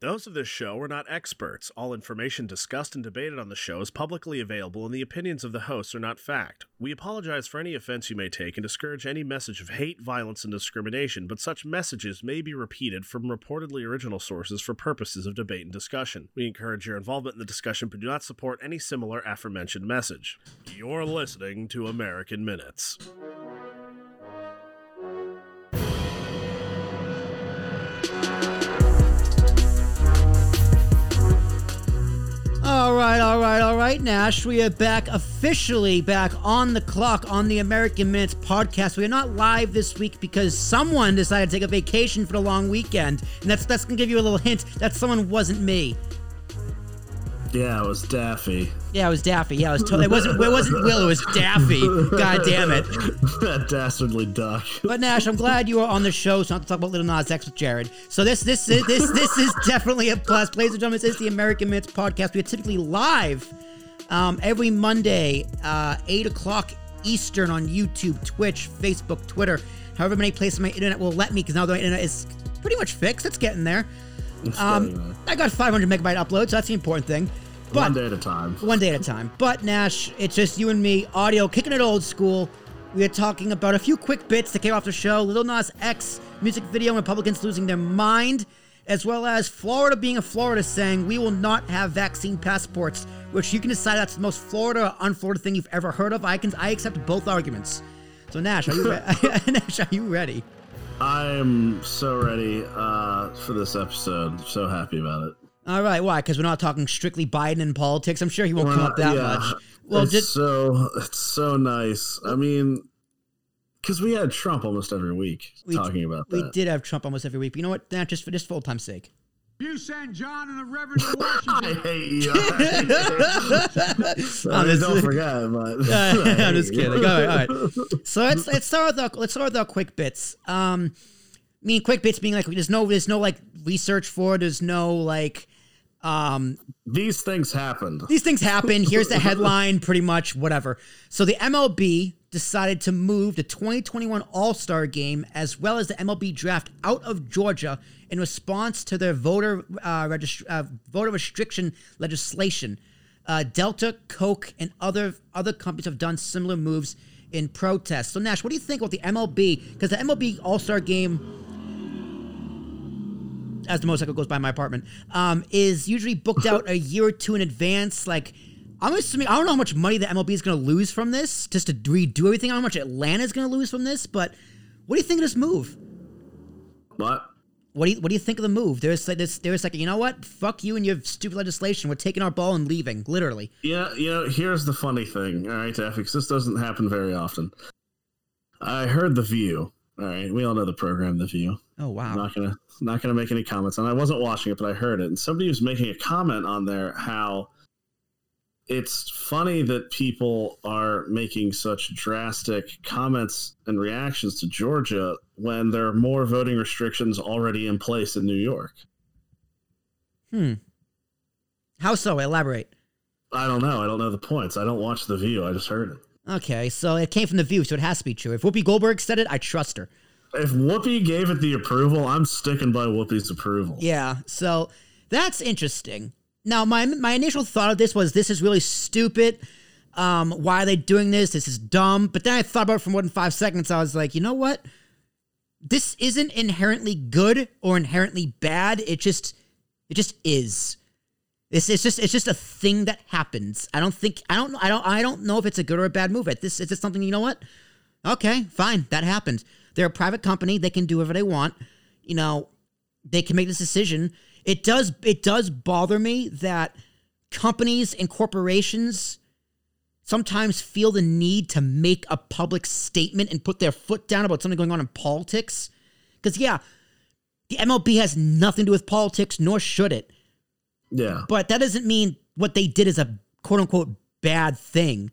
Those of this show are not experts. All information discussed and debated on the show is publicly available, and the opinions of the hosts are not fact. We apologize for any offense you may take and discourage any message of hate, violence, and discrimination, but such messages may be repeated from reportedly original sources for purposes of debate and discussion. We encourage your involvement in the discussion, but do not support any similar aforementioned message. You're listening to American Minutes. Right, Nash. We are back officially back on the clock on the American Minutes podcast. We are not live this week because someone decided to take a vacation for the long weekend, and that's that's gonna give you a little hint that someone wasn't me. Yeah, it was Daffy. Yeah, it was Daffy. Yeah, it was. To- it wasn't. It wasn't Will. It was Daffy. God damn it. that dastardly duck. But Nash, I'm glad you are on the show, so not to talk about Little Nas X with Jared. So this this is this this is definitely a plus. Ladies and gentlemen, this is the American Minutes podcast. We are typically live um, every Monday, uh, eight o'clock Eastern on YouTube, Twitch, Facebook, Twitter, however many places my internet will let me, because now the internet is pretty much fixed. It's getting there. Um, I got 500 megabyte upload, so that's the important thing. But One day at a time. one day at a time. But Nash, it's just you and me, audio, kicking it old school. We are talking about a few quick bits to kick off the show. Little Nas X music video, Republicans losing their mind, as well as Florida being a Florida saying we will not have vaccine passports, which you can decide that's the most Florida or un-Florida thing you've ever heard of. I can I accept both arguments. So Nash, are you re- Nash, are you ready? I'm so ready uh, for this episode. So happy about it. All right, why? Because we're not talking strictly Biden and politics. I'm sure he won't come up that yeah, much. Well, it's just so it's so nice. I mean, because we had Trump almost every week We- talking about that. we did have Trump almost every week. But you know what? Nah, just for just for old time's sake. You send John and the Reverend to I Washington. hate you. I mean, don't forget, but I'm just kidding. All right, all right. So let's let's start with our, let's start with our quick bits. Um, I mean, quick bits being like there's no there's no like research for it. There's no like um These things happened. these things happen. Here's the headline, pretty much whatever. So the MLB decided to move the 2021 All Star Game as well as the MLB Draft out of Georgia in response to their voter uh, regist- uh, voter restriction legislation. Uh, Delta, Coke, and other other companies have done similar moves in protest. So Nash, what do you think about the MLB? Because the MLB All Star Game as the motorcycle goes by my apartment, um, is usually booked out a year or two in advance. Like, I'm assuming I don't know how much money the MLB is going to lose from this, just to redo everything. I don't know how much Atlanta is going to lose from this, but what do you think of this move? What? What do you What do you think of the move? There's like this. There's like you know what? Fuck you and your stupid legislation. We're taking our ball and leaving, literally. Yeah, you know, here's the funny thing, all right, Daffy, because this doesn't happen very often. I heard The View. All right, we all know the program, The View. Oh I'm wow. not gonna not gonna make any comments, and I wasn't watching it, but I heard it, and somebody was making a comment on there how it's funny that people are making such drastic comments and reactions to Georgia when there are more voting restrictions already in place in New York. Hmm. How so? Elaborate. I don't know. I don't know the points. I don't watch The View. I just heard it. Okay, so it came from the View, so it has to be true. If Whoopi Goldberg said it, I trust her. If Whoopi gave it the approval, I'm sticking by Whoopi's approval. Yeah, so that's interesting. Now, my my initial thought of this was this is really stupid. Um, why are they doing this? This is dumb. But then I thought about it for more than five seconds. I was like, you know what? This isn't inherently good or inherently bad. It just it just is. It's, it's just it's just a thing that happens. I don't think I don't I don't I don't know if it's a good or a bad move. This it's just something you know what? Okay, fine, that happened. They're a private company. They can do whatever they want. You know, they can make this decision. It does it does bother me that companies and corporations sometimes feel the need to make a public statement and put their foot down about something going on in politics. Because yeah, the MLB has nothing to do with politics, nor should it. Yeah. But that doesn't mean what they did is a quote unquote bad thing.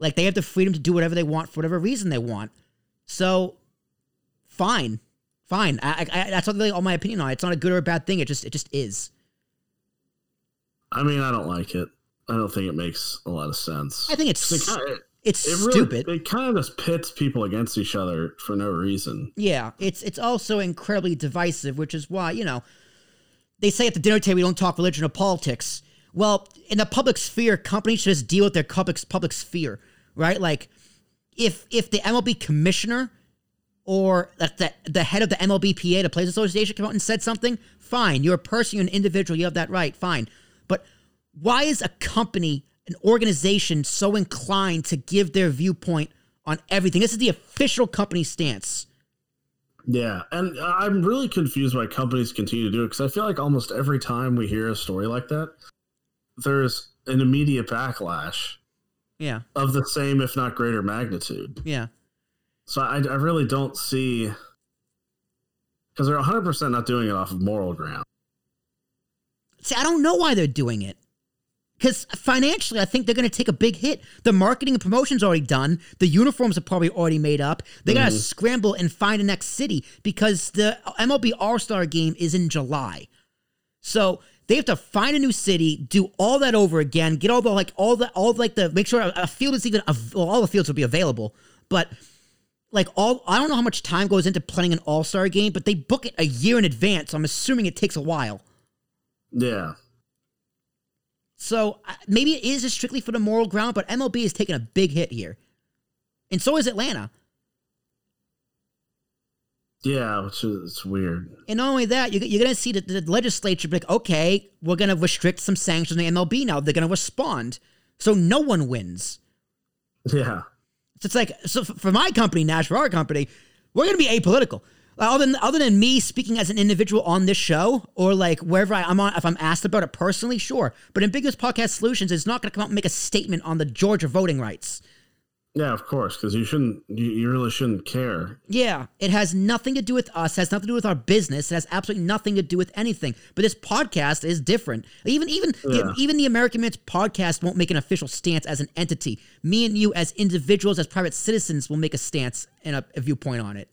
Like they have the freedom to do whatever they want for whatever reason they want. So, fine, fine. I, I, that's not really all my opinion on it. It's not a good or a bad thing. It just it just is. I mean, I don't like it. I don't think it makes a lot of sense. I think it's It it's it really, stupid. It kind of just pits people against each other for no reason. Yeah, it's it's also incredibly divisive, which is why you know they say at the dinner table we don't talk religion or politics. Well, in the public sphere, companies should just deal with their public public sphere, right? Like, if if the MLB commissioner or like the the head of the MLBPA, the Players Association, came out and said something, fine. You're a person, you're an individual, you have that right, fine. But why is a company, an organization, so inclined to give their viewpoint on everything? This is the official company stance. Yeah, and I'm really confused why companies continue to do it because I feel like almost every time we hear a story like that, there's an immediate backlash Yeah, of the same, if not greater magnitude. yeah. So I, I really don't see because they're 100 percent not doing it off of moral ground. See, I don't know why they're doing it. Because financially, I think they're going to take a big hit. The marketing and promotion's already done. The uniforms are probably already made up. They got to mm-hmm. scramble and find a next city because the MLB All Star game is in July. So they have to find a new city, do all that over again, get all the like all the all like the make sure a, a field is even well, all the fields will be available, but like all I don't know how much time goes into planning an All Star game, but they book it a year in advance. So I'm assuming it takes a while. Yeah, So maybe it is just strictly for the moral ground, but MLB is taking a big hit here, and so is Atlanta. yeah, which is it's weird. And not only that, you're, you're going to see that the legislature be like, okay, we're going to restrict some sanctions on the MLB now. They're going to respond, so no one wins. Yeah, So it's like, so for my company, Nash, for our company, we're going to be apolitical. Other than, other than me speaking as an individual on this show, or like wherever I, I'm on, if I'm asked about it personally, sure. But Ambiguous Podcast Solutions is not going to come out and make a statement on the Georgia voting rights. Yeah, of course, because you shouldn't, you, you really shouldn't care. Yeah, it has nothing to do with us. Has nothing to do with our business. It has absolutely nothing to do with anything. But this podcast is different. Even even Yeah. even the American Minutes podcast won't make an official stance as an entity. Me and you, as individuals, as private citizens, will make a stance and a, a viewpoint on it.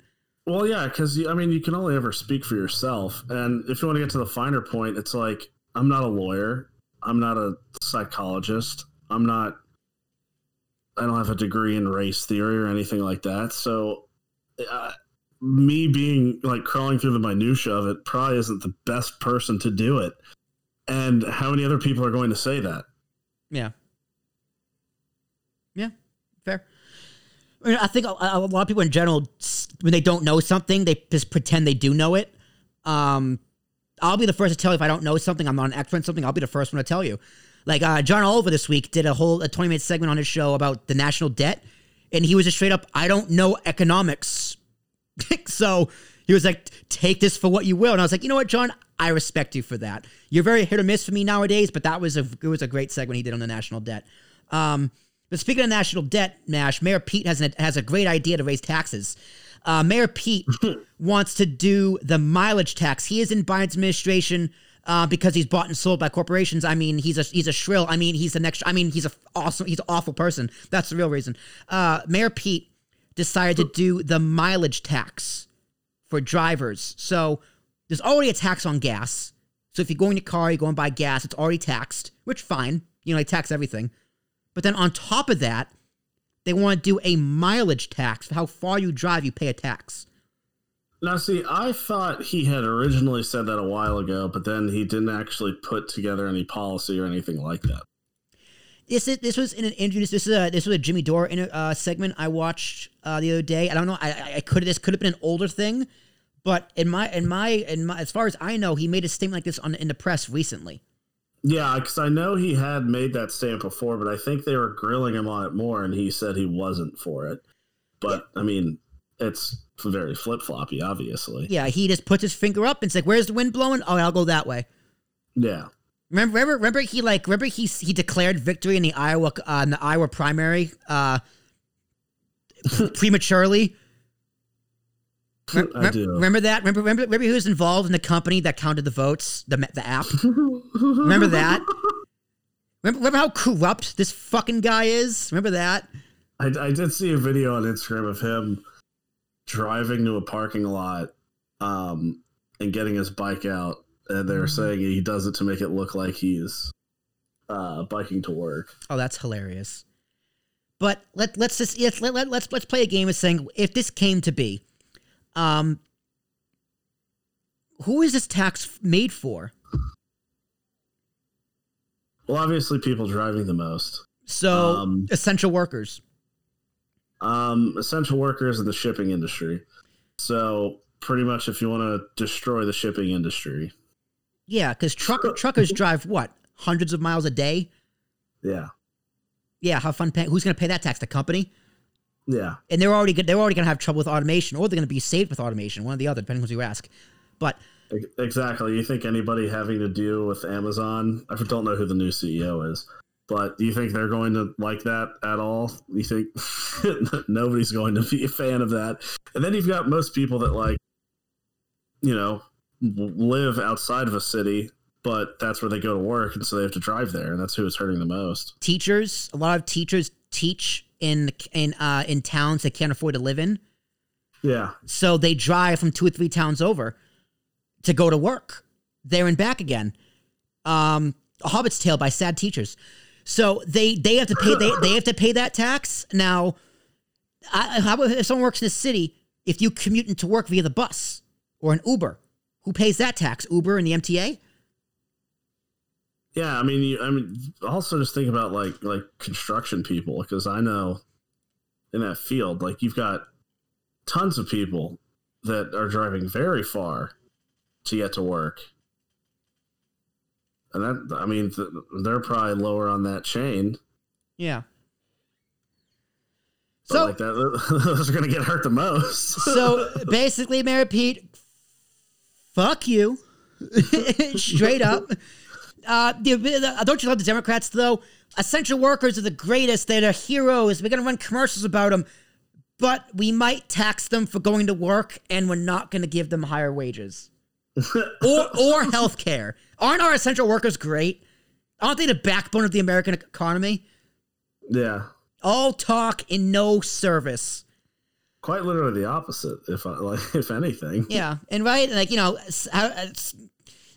Well, yeah, because I mean, you can only ever speak for yourself, and if you want to get to the finer point, it's like I'm not a lawyer, I'm not a psychologist, I'm not, I don't have a degree in race theory or anything like that. So, uh, me being like crawling through the minutia of it probably isn't the best person to do it. And how many other people are going to say that? Yeah. Yeah, fair. I, mean, I think a, a lot of people in general, when they don't know something, they just pretend they do know it. Um, I'll be the first to tell you if I don't know something, I'm not an expert in something, I'll be the first one to tell you. Like uh, John Oliver this week did a whole a 20 minute segment on his show about the national debt, and he was just straight up, I don't know economics. so he was like, take this for what you will. And I was like, you know what, John? I respect you for that. You're very hit or miss for me nowadays, but that was a it was a great segment he did on the national debt. Um, but speaking of national debt, Nash, Mayor Pete has an, has a great idea to raise taxes. Uh, Mayor Pete wants to do the mileage tax. He is in Biden's administration uh, because he's bought and sold by corporations. I mean, he's a he's a shrill. I mean, he's the next. I mean, he's a awesome. He's an awful person. That's the real reason. Uh, Mayor Pete decided to do the mileage tax for drivers. So there's already a tax on gas. So if you go in your car, you go and buy gas, it's already taxed, which fine. You know, they tax everything. But then on top of that, they want to do a mileage tax for how far you drive, you pay a tax. Now, see, I thought he had originally said that a while ago, but then he didn't actually put together any policy or anything like that. This is, this was in an interview. This is a this was a Jimmy Dore in a, uh, segment I watched uh, the other day. I don't know. I, I- could this could have been an older thing, but in my in my in my as far as I know, he made a statement like this on in the press recently. Yeah, because I know he had made that statement before, but I think they were grilling him on it more, and he said he wasn't for it. But I mean, it's very flip floppy, obviously. Yeah, he just puts his finger up and it's like, "Where's the wind blowing? Oh, I'll go that way." Yeah, Remember, remember, remember he like remember he he declared victory in the Iowa uh, in the Iowa primary uh, prematurely. Rem- I do. Remember that? Remember, remember, remember he was involved in the company that counted the votes, the the app. remember that? Remember, remember how corrupt this fucking guy is? Remember that? I, I did see a video on Instagram of him driving to a parking lot um, and getting his bike out, and they're saying he does it to make it look like he's uh, biking to work. Oh, that's hilarious. But let let's just yes, let, let, let's let's play a game of saying if this came to be, um, who is this tax made for? Well, obviously, people driving the most. So Um, essential workers. Um, essential workers in the shipping industry. So pretty much, if you want to destroy the shipping industry, Yeah, because truck, truckers drive what hundreds of miles a day. yeah, Yeah, have fun paying. Who's going to pay that tax? The company. yeah, And they're already they're already going to have trouble with automation, or they're going to be saved with automation. One or the other, depending on who you ask. But exactly. You think anybody having to deal with Amazon? I don't know who the new CEO is, but do you think they're going to like that at all? You think nobody's going to be a fan of that? And then you've got most people that like, you know, live outside of a city, but that's where they go to work, and so they have to drive there, and that's who is hurting the most. teachers, a lot of teachers teach in in uh, in towns they can't afford to live in, Yeah, so they drive from two or three towns over to go to work, there and back again. Um, a Hobbit's Tale by sad teachers. So they they have to pay they, they have to pay that tax now. I, how about if someone works in the city? If you commute into work via the bus or an Uber, who pays that tax? Uber and the MTA. Yeah, I mean, you, I mean, also just think about like like construction people because I know in that field, like you've got tons of people that are driving very far to get to work, and that I mean, th- they're probably lower on that chain. Yeah. But So like that, those are going to get hurt the most. So basically, Mayor Pete, fuck you, straight up. Uh, the, the- don't you love the Democrats though? Essential workers are the greatest. They're the heroes. We're gonna run commercials about them, but we might tax them for going to work, and we're not gonna give them higher wages or or health care. Aren't our essential workers great? Aren't they the backbone of the American economy? yeah, All talk and no service. quite literally the opposite. If I, like, if anything, Yeah, and right, like you know, how, uh, s-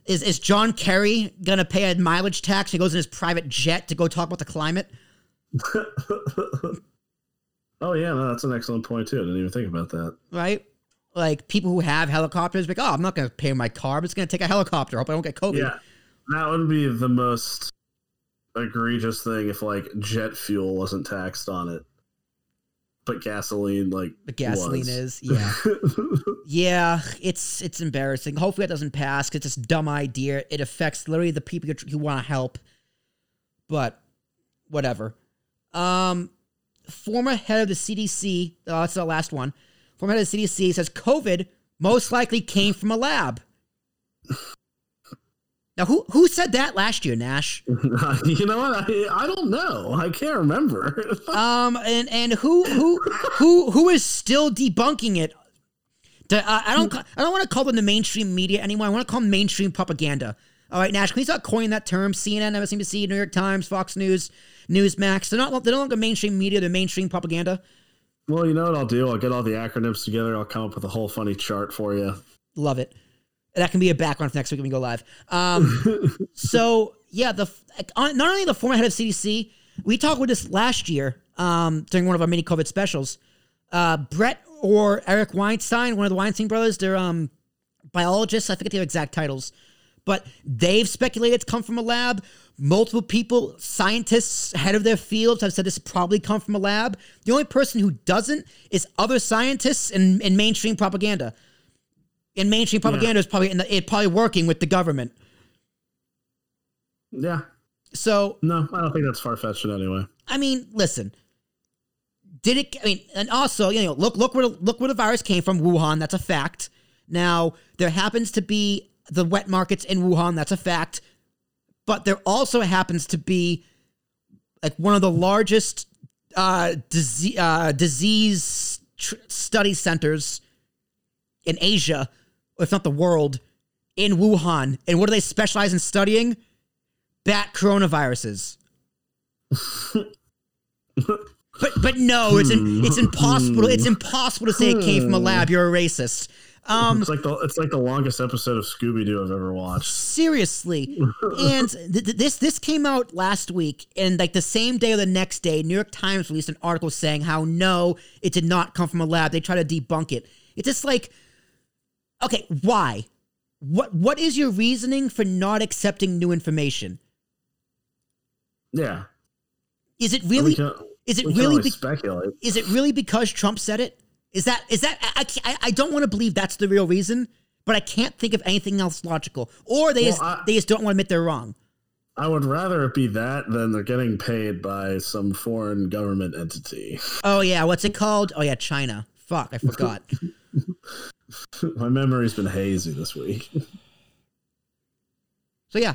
is is John Kerry gonna pay a mileage tax? He goes in his private jet to go talk about the climate. oh yeah, no, that's an excellent point too. I didn't even think about that. Right, like people who have helicopters, like, oh, I'm not gonna pay my car. I'm just gonna take a helicopter. Hope I don't get COVID. Yeah, that would be the most egregious thing if like jet fuel wasn't taxed on it, but gasoline like The gasoline was. is, yeah, yeah. It's it's embarrassing. Hopefully that doesn't pass. 'cause it's a dumb idea. It affects literally the people you, you want to help. But whatever. Um, former head of the CDC. Oh, that's the last one. Former head of the CDC says COVID most likely came from a lab. Now, who who said that last year, Nash? you know what? I, I don't know. I can't remember. Um, and and who who who who is still debunking it? The- I I don't I don't want to call them the mainstream media anymore. I want to call them mainstream propaganda. All right, Nash, can you start coining that term? CNN, MSNBC, New York Times, Fox News, Newsmax. They're not they're no longer mainstream media. They're mainstream propaganda. Well, you know what I'll do? I'll get all the acronyms together. I'll come up with a whole funny chart for you. Love it. That can be a background for next week when we go live. Um, so yeah, the not only the former head of CDC, we talked with this last year um, during one of our mini COVID specials. Uh, Bret or Eric Weinstein, one of the Weinstein brothers, they're um, biologists. I forget their exact titles, but they've speculated it's come from a lab. Multiple people, scientists, head of their fields, have said this probably come from a lab. The only person who doesn't is other scientists and, and mainstream propaganda and mainstream propaganda is probably in the, it probably working with the government. Yeah. So No, I don't think that's far fetched anyway. I mean, listen, did it? I mean, and also you know, look look where look where the virus came from, Wuhan. That's a fact. Now there happens to be the wet markets in Wuhan. That's a fact. But there also happens to be like one of the largest uh, disease uh, disease tr- study centers in Asia, if not the world, in Wuhan. And what do they specialize in studying? Bat coronaviruses. But but no, it's in, it's impossible. It's impossible to say it came from a lab. You're a racist. Um, It's like the it's like the longest episode of Scooby Doo I've ever watched. seriously. And th- th- this this came out last week, and like the same day or the next day, New York Times released an article saying how no, it did not come from a lab. They try to debunk it. It's just like, okay, why? What what is your reasoning for not accepting new information? Yeah. Is it really? Is it really? Be, speculate. is it really because Trump said it? Is that is that I I, I don't want to believe that's the real reason, but I can't think of anything else logical. Or they Well, just I- they just don't want to admit they're wrong. I would rather it be that than they're getting paid by some foreign government entity. Oh yeah, what's it called? Oh yeah, China. Fuck, I forgot. My memory's been hazy this week. So yeah,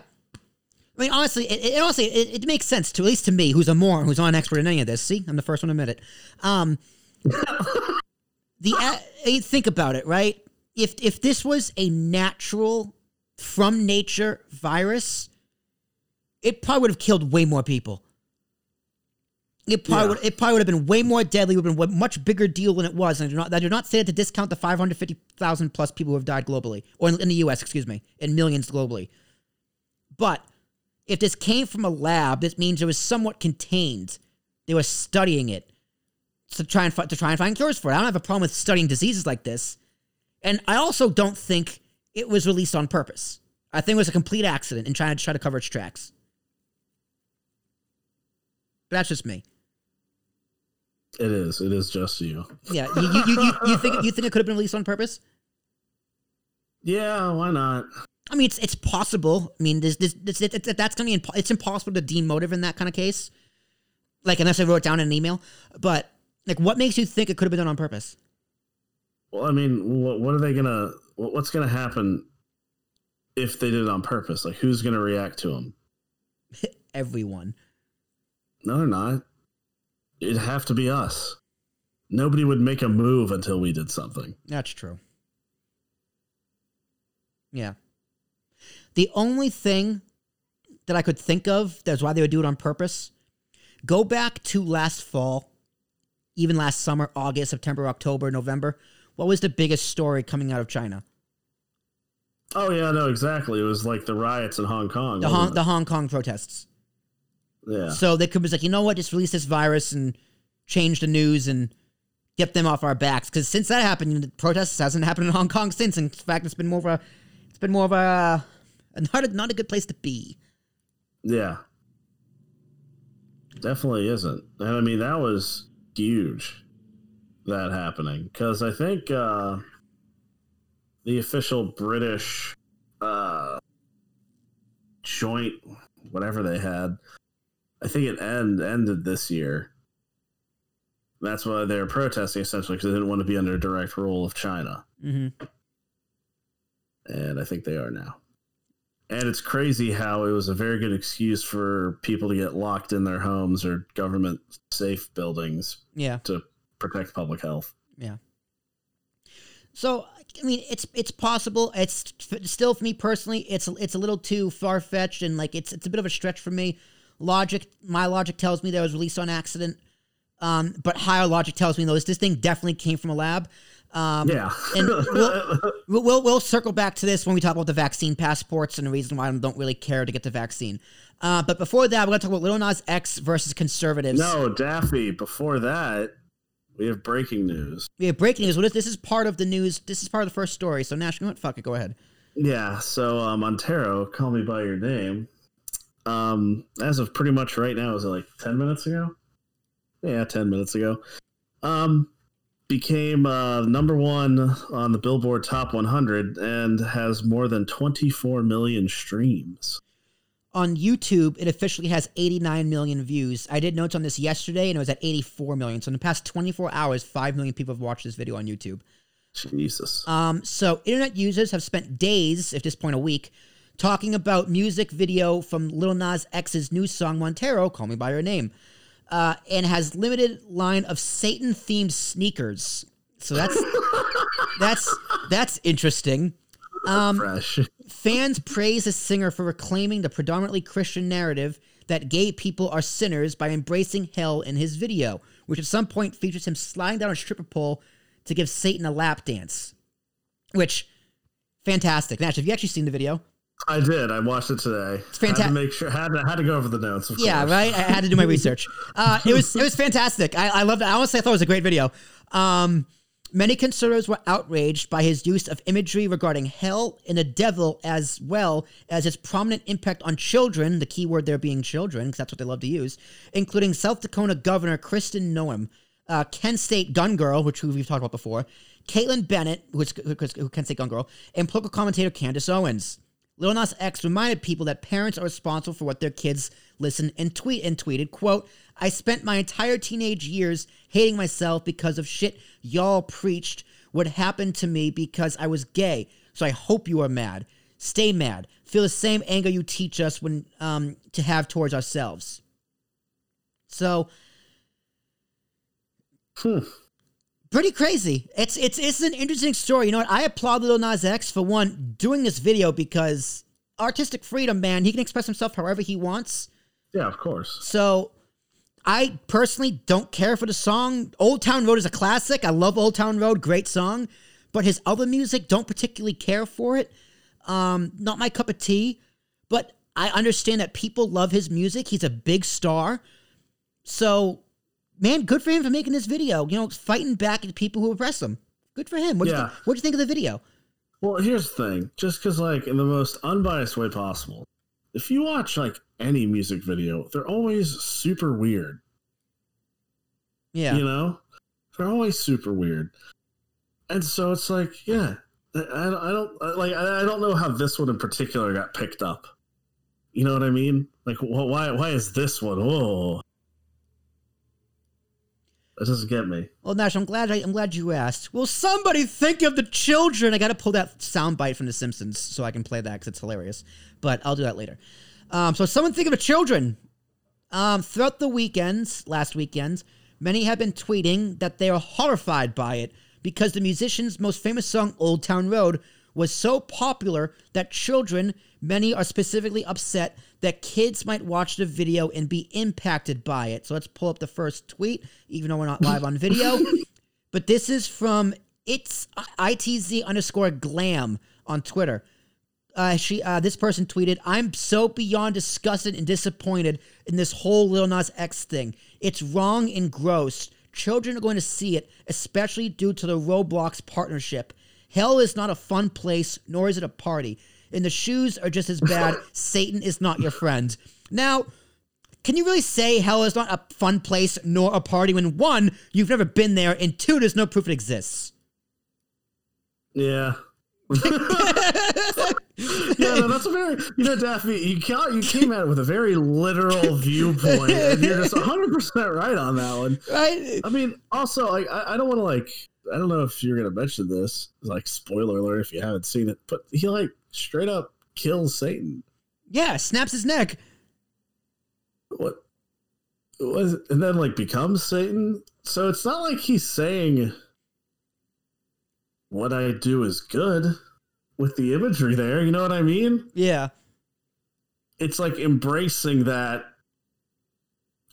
I mean, honestly, it, it honestly it, it makes sense to at least to me, who's a moron, who's not an expert in any of this. See, I'm the first one to admit it. Um, the uh, think about it, right? If if this was a natural, from nature virus, it probably would have killed way more people. It probably Yeah. would. It probably would have been way more deadly. Would have been a much bigger deal than it was. And I do not. I do not say it to discount the 550,000 plus people who have died globally, or in, in the U.S. Excuse me, and millions globally. But if this came from a lab, this means it was somewhat contained. They were studying it to try and to try and find cures for it. I don't have a problem with studying diseases like this, and I also don't think it was released on purpose. I think it was a complete accident in trying to try to cover its tracks. But that's just me. It is. It is just you. Yeah, you, you, you, you, you think you think it could have been released on purpose? Yeah, why not? I mean, it's it's possible. I mean, this this, this it, it, that's gonna be impo- it's impossible to deem motive in that kind of case. Like unless I wrote it down in an email, but like, what makes you think it could have been done on purpose? Well, I mean, what, what are they gonna? What, what's gonna happen if they did it on purpose? Like, who's gonna react to them? Everyone. No, they're not. It'd have to be us. Nobody would make a move until we did something. That's true. Yeah. The only thing that I could think of that's why they would do it on purpose. Go back to last fall, even last summer, August, September, October, November. What was the biggest story coming out of China? Oh yeah, no, exactly. It was like the riots in Hong Kong. The Hong, it? the Hong Kong protests. yeah, So they could be like, you know what, just release this virus and change the news and get them off our backs. Because since that happened, the protests hasn't happened in Hong Kong since. In fact, it's been more of a, it's been more of a, not a, not a good place to be. yeah, definitely isn't. And I mean, that was huge. That happening because I think uh, the official British uh, joint, whatever they had, I think it end ended this year. That's why they were protesting essentially because they didn't want to be under direct rule of China. Mm-hmm. and I think they are now. And it's crazy how it was a very good excuse for people to get locked in their homes or government safe buildings Yeah. to protect public health. Yeah. So I mean, it's it's possible. It's f- still for me personally, it's it's a little too far fetched and like it's it's a bit of a stretch for me. Logic, my logic tells me that it was released on accident. Um, but higher logic tells me though this, this thing definitely came from a lab. Um, yeah. and we'll- We'll, we'll circle back to this when we talk about the vaccine passports and the reason why I don't really care to get the vaccine. Uh, but before that, we're gonna talk about Lil Nas X versus conservatives. no, Daffy, before that, we have breaking news. we have breaking news. Well, this, this is part of the news. This is part of the first story. So Nash, you? Fuck it. Go ahead. Yeah, so uh, Montero, call me by your name. Um, as of pretty much right now, is it like ten minutes ago? Yeah, ten minutes ago. Um, became uh, number one on the Billboard Top 100 and has more than 24 million streams. On YouTube, it officially has 89 million views. I did notes on this yesterday, and it was at 84 million. So in the past 24 hours, five million people have watched this video on YouTube. Jesus. Um, so internet users have spent days, at this point a week, talking about music video from Lil Nas X's new song Montero, "Call Me by Your Name," uh, and has limited line of Satan-themed sneakers. So that's that's that's interesting. Um, Fresh. Fans praise the singer for reclaiming the predominantly Christian narrative that gay people are sinners by embracing hell in his video, which at some point features him sliding down a stripper pole to give Satan a lap dance. Which, fantastic. Nash, have you actually seen the video? I did. I watched it today. It's fantastic. Had to make sure. Had to, had to go over the notes. Of Yeah, course. right. I had to do my research. Uh, it was it was fantastic. I, I loved it. I honestly I thought it was a great video. Um, Many conservatives were outraged by his use of imagery regarding hell and the devil, as well as his prominent impact on children, the key word there being children, because that's what they love to use, including South Dakota Governor Kristen Noem, uh, Kent State gun girl, which we've talked about before, Kaitlin Bennett, who's, who's, who Kent State gun girl, and political commentator Candace Owens. Lil Nas X reminded people that parents are responsible for what their kids listen and tweet and tweeted, quote, I spent my entire teenage years hating myself because of shit y'all preached would happen to me because I was gay. So I hope you are mad. Stay mad. Feel the same anger you teach us when um, to have towards ourselves. So Hmm. Pretty crazy. It's it's it's an interesting story. You know what? I applaud Lil Nas X for one doing this video because artistic freedom, man. He can express himself however he wants. Yeah, of course. So I personally don't care for the song. Old Town Road is a classic. I love Old Town Road, great song. But his other music, don't particularly care for it. Um, not my cup of tea. But I understand that people love his music. He's a big star. So, man, good for him for making this video. You know, fighting back at people who oppress him. Good for him. What do you Yeah. What do you think of the video? Well, here's the thing. Just because, like, in the most unbiased way possible, if you watch like any music video, they're always super weird. Yeah. You know, they're always super weird. And so it's like, yeah, I, I don't like. I don't know how this one in particular got picked up. You know what I mean? Like, wh- why? Why is this one? Whoa, that doesn't get me. Well, Nash, I'm glad I, I'm glad you asked. Will somebody think of the children? I got to pull that soundbite from The Simpsons so I can play that because it's hilarious. But I'll do that later. Um, so, someone think of the children. Um, throughout the weekends, last weekends, many have been tweeting that they are horrified by it because the musician's most famous song, "Old Town Road," was so popular that children, many are specifically upset that kids might watch the video and be impacted by it. So let's pull up the first tweet, even though we're not live on video. but this is from it's itz underscore glam on Twitter. Uh, she uh, this person tweeted, "I'm so beyond disgusted and disappointed in this whole Lil Nas X thing. It's wrong and gross. Children are going to see it, especially due to the Roblox partnership. Hell is not a fun place, nor is it a party. And the shoes are just as bad. Satan is not your friend. Now." Can you really say hell is not a fun place nor a party when one, you've never been there, and two, there's no proof it exists? Yeah. yeah, no, that's a very you know, Daphne. You ca- you came at it with a very literal viewpoint, and you're just 100 percent right on that one. Right? I mean, also, like, I, I don't want to like, I don't know if you're gonna mention this, like, spoiler alert if you haven't seen it, but he like straight up kills Satan. Yeah, snaps his neck. What was, and then like becomes Satan. So it's not like he's saying what I do is good with the imagery there. You know what I mean? Yeah. it's like embracing that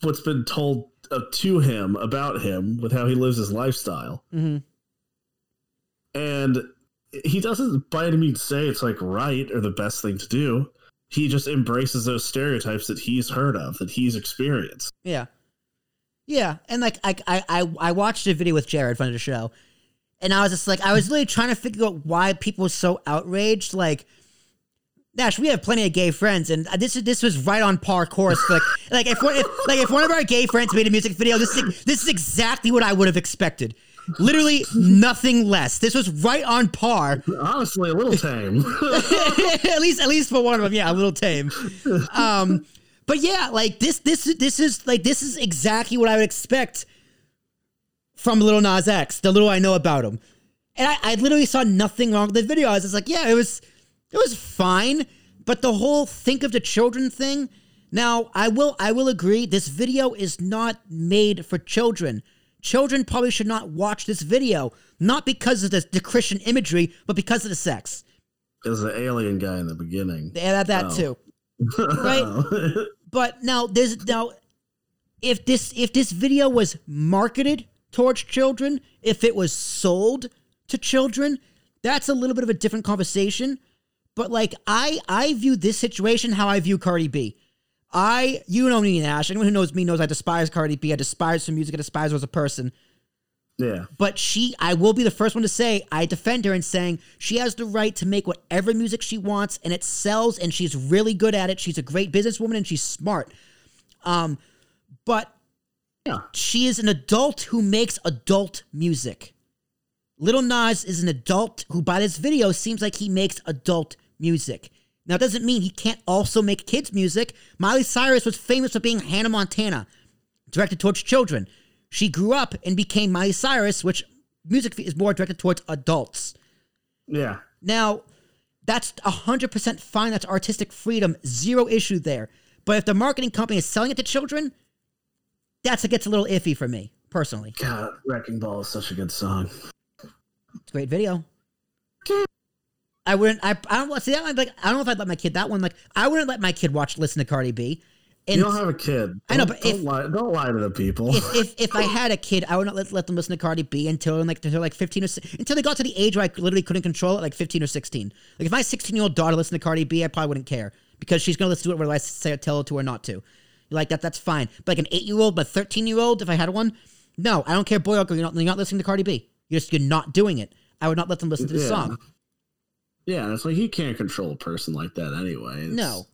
what's been told uh, to him about him with how he lives his lifestyle hmm and he doesn't by any means say it's like right or the best thing to do he just embraces those stereotypes that he's heard of that he's experienced Yeah. Yeah. And like I I I watched a video with Jared from the show. And I was just like I was really trying to figure out why people were so outraged. Like Nash, we have plenty of gay friends, and this is this was right on par course. Like, like if, one- if like if one of our gay friends made a music video, this is this is exactly what I would have expected. Literally nothing less. This was right on par. honestly a little tame. At least at least for one of them yeah a little tame. Um but yeah like this this this is like this is exactly what i would expect from little nas x the little i know about him. And i, I literally saw nothing wrong with the video. I was just like yeah it was it was fine. But the whole think of the children thing now i will i will agree this video is not made for children children probably should not watch this video not because of the, the christian imagery but because of the sex there's an alien guy in the beginning they add that Oh. too. Right. But now there's now if this if this video was marketed towards children, if it was sold to children, that's a little bit of a different conversation. But like I I view this situation how I view Cardi B. I you know me, Nash. Anyone who knows me knows I despise Cardi B. I despise her music. I despise her as a person. Yeah. But she, I will be the first one to say, I defend her in saying she has the right to make whatever music she wants and it sells and she's really good at it. She's a great businesswoman and she's smart. Um, but Yeah. she is an adult who makes adult music. Little Nas is an adult who, by this video, seems like he makes adult music. Now, it doesn't mean he can't also make kids' music. Miley Cyrus was famous for being Hannah Montana, directed towards children. She grew up and became Miley Cyrus, which music is more directed towards adults. Yeah. Now, that's 100% fine. That's artistic freedom. Zero issue there. But if the marketing company is selling it to children, that's it gets a little iffy for me, personally. God, Wrecking Ball is such a good song. It's a great video. I wouldn't. I, I don't see that. one, Like I don't know if I'd let my kid that one. Like I wouldn't let my kid watch listen to Cardi B. And you don't have a kid. I know, Don't- but don't if- lie, don't lie to the people. if, if if I had a kid, I would not let, let them listen to Cardi B until like until like fifteen or until they got to the age where I literally couldn't control it, like fifteen or sixteen. Like if my sixteen year old daughter listened to Cardi B, I probably wouldn't care because she's gonna listen to it whether I say tell her to or not to. Like that, that's fine. But like an eight year old, but thirteen year old, if I had one, no, I don't care, boy or girl. You're not, you're not listening to Cardi B. You're just you're not doing it. I would not let them listen to the Yeah. song. Yeah, and it's like he can't control a person like that anyway. It's, No.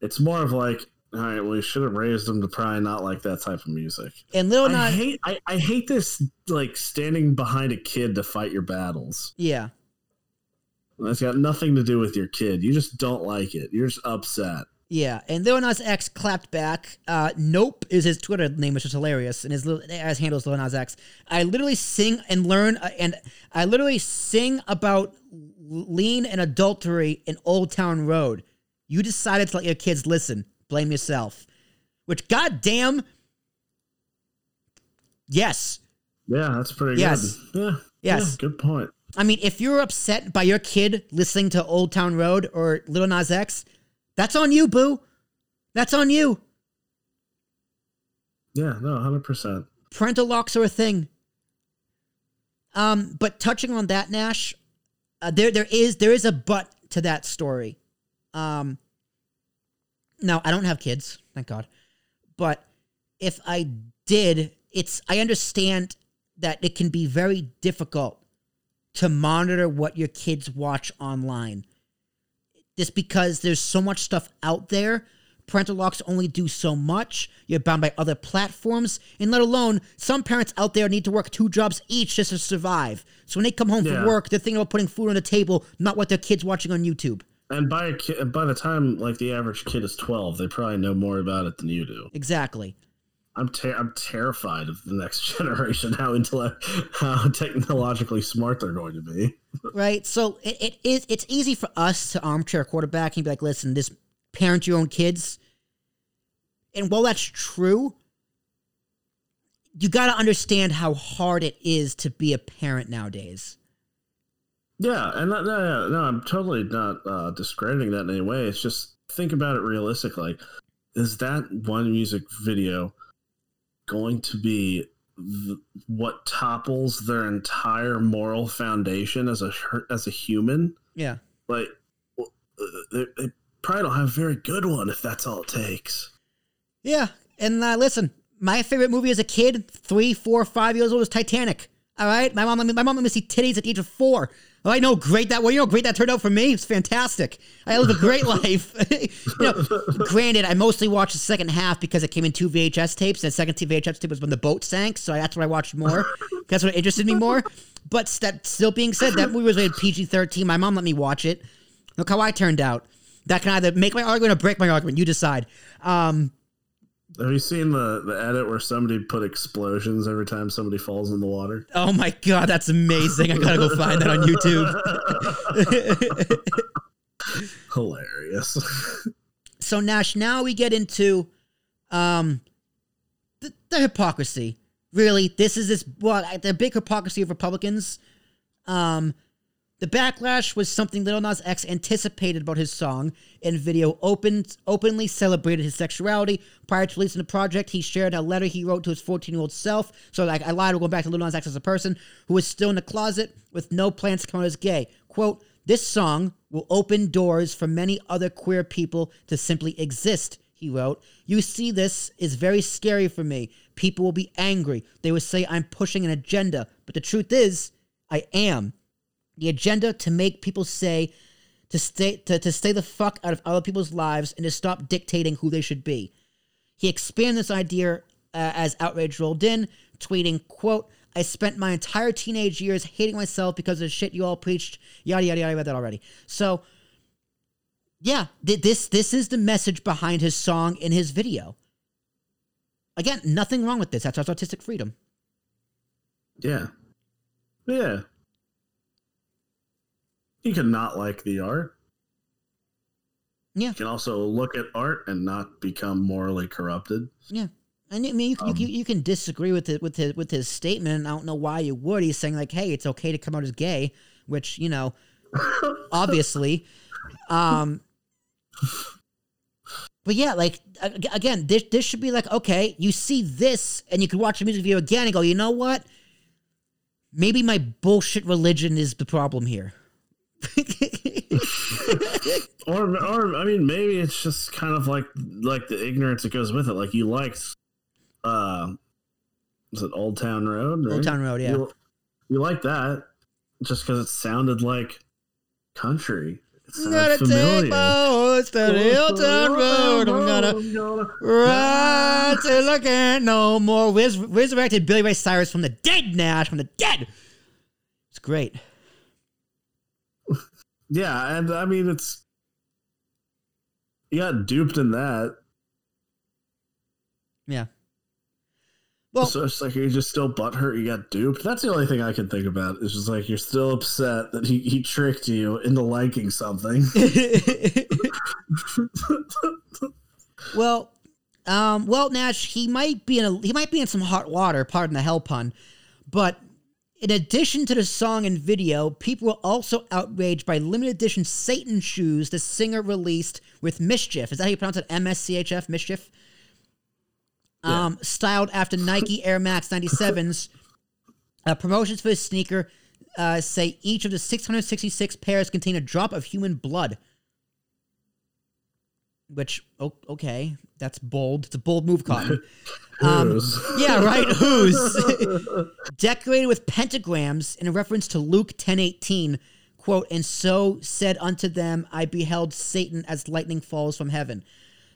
It's more of like, all right, well, you should have raised them to probably not like that type of music. And Lil I hate I, I hate this like standing behind a kid to fight your battles. yeah. That's got nothing to do with your kid. You just don't like it. You're just upset. Yeah, and Lil Nas X clapped back. Uh, nope is his Twitter name, which is hilarious, and his as handles Lil Nas X. I literally sing and learn, uh, and I literally sing about lean and adultery in Old Town Road. You decided to let your kids listen. Blame yourself. Which, goddamn, yes. Yeah, that's pretty Yes. good. Yeah. Yes. Yeah, good point. I mean, if you're upset by your kid listening to Old Town Road or Lil Nas X, that's on you, boo. That's on you. Yeah, no, hundred percent. parental locks are a thing. Um, but touching on that, Nash, uh, there there is there is a but to that story. Um, now I don't have kids, thank God, but if I did, it's I understand that it can be very difficult to monitor what your kids watch online. Just because there's so much stuff out there parental locks only do so much. You're bound by other platforms, and let alone some parents out there need to work two jobs each just to survive. So when they come home Yeah. from work, they're thinking about putting food on the table, not what their kids watching on YouTube. And by a kid, by the time like the average kid is twelve, they probably know more about it than you do. Exactly. I'm ter- I'm terrified of the next generation how intellect how technologically smart they're going to be. right? So it, it is it's easy for us to armchair quarterback and be like, listen, this parent your own kids. And while that's true, you got to understand how hard it is to be a parent nowadays. Yeah, and no, no, no, no I'm totally not uh, discrediting that in any way. It's just think about it realistically. Is that one music video going to be th- what topples their entire moral foundation as a as a human? Yeah. Like, well, uh, they, they probably don't have a very good one if that's all it takes. Yeah. And uh, listen, my favorite movie as a kid, three, four, five years old, was Titanic. All right. My mom, my mom let me see titties at the age of four. Oh, I know, great that. Well, you know, great that turned out for me. It's fantastic. I live a great life. you know, granted, I mostly watched the second half because it came in two VHS tapes. And the second VHS tape was when the boat sank, so that's what I watched more. that's what interested me more. But that still being said, that movie was rated PG thirteen. My mom let me watch it. Look how I turned out. That can either make my argument or break my argument. You decide. Um, Have you seen the, the edit where somebody put explosions every time somebody falls in the water? Oh my god, that's amazing! I gotta go find that on YouTube. Hilarious. so Nash, now we get into um the, the hypocrisy. Really, this is this well, the big hypocrisy of Republicans. Um, the backlash was something Little Nas X anticipated about his song and video. Openly celebrated his sexuality prior to releasing the project. He shared a letter he wrote to his 14-year-old self. So, like, I lied. We're going back to Little Nas X as a person who was still in the closet with no plans to come out as gay. Quote: This song will open doors for many other queer people to simply exist he wrote. You see, this is very scary for me. People will be angry. They will say I'm pushing an agenda. But the truth is, I am. The agenda to make people say, to stay, to, to stay the fuck out of other people's lives and to stop dictating who they should be. He expanded this idea uh, as outrage rolled in, tweeting, quote, I spent my entire teenage years hating myself because of the shit you all preached. Yada yada yada. I read that already. So, yeah, th- this this is the message behind his song in his video. Again, nothing wrong with this. That's artistic freedom. Yeah. Yeah. You can not like the art. Yeah. You can also look at art and not become morally corrupted. Yeah. And I mean, you, Um, you, you can disagree with it with his with his statement. and I don't know why you would. He's saying like, "Hey, it's okay to come out as gay," which you know, obviously. Um, but yeah, like again, this this should be like, okay, you see this, and you can watch the music video again and go, you know what? Maybe my bullshit religion is the problem here. Or, or I mean, maybe it's just kind of like like the ignorance that goes with it. Like you liked, uh, was it Old Town Road? Old? Town Road, yeah. You, you like that just because it sounded like country. Sounded Gonna take to the Hilltown Road. I'm gonna ride till I can't no more. Res- resurrected Billy Ray Cyrus from the dead, Nash from the dead. It's great. Yeah, and I mean it's you got duped in that. Yeah. Well, so it's like you're just still butthurt. You got duped. That's the only thing I can think about. It's just like you're still upset that he, he tricked you into liking something. well, um, well, Nash, he might be in a he might be in some hot water. Pardon the hell pun, but in addition to the song and video, people were also outraged by limited edition Satan shoes the singer released with Mischief. Is that how you pronounce it? M S C H F Mischief. Um, styled after Nike Air Max 97s. Uh, promotions for the sneaker uh, say each of the 666 pairs contain a drop of human blood. Which, okay, that's bold. It's a bold move, Cotton. Um, yeah, right. Who's decorated with pentagrams in a reference to Luke ten eighteen, quote, and so said unto them, I beheld Satan as lightning falls from heaven.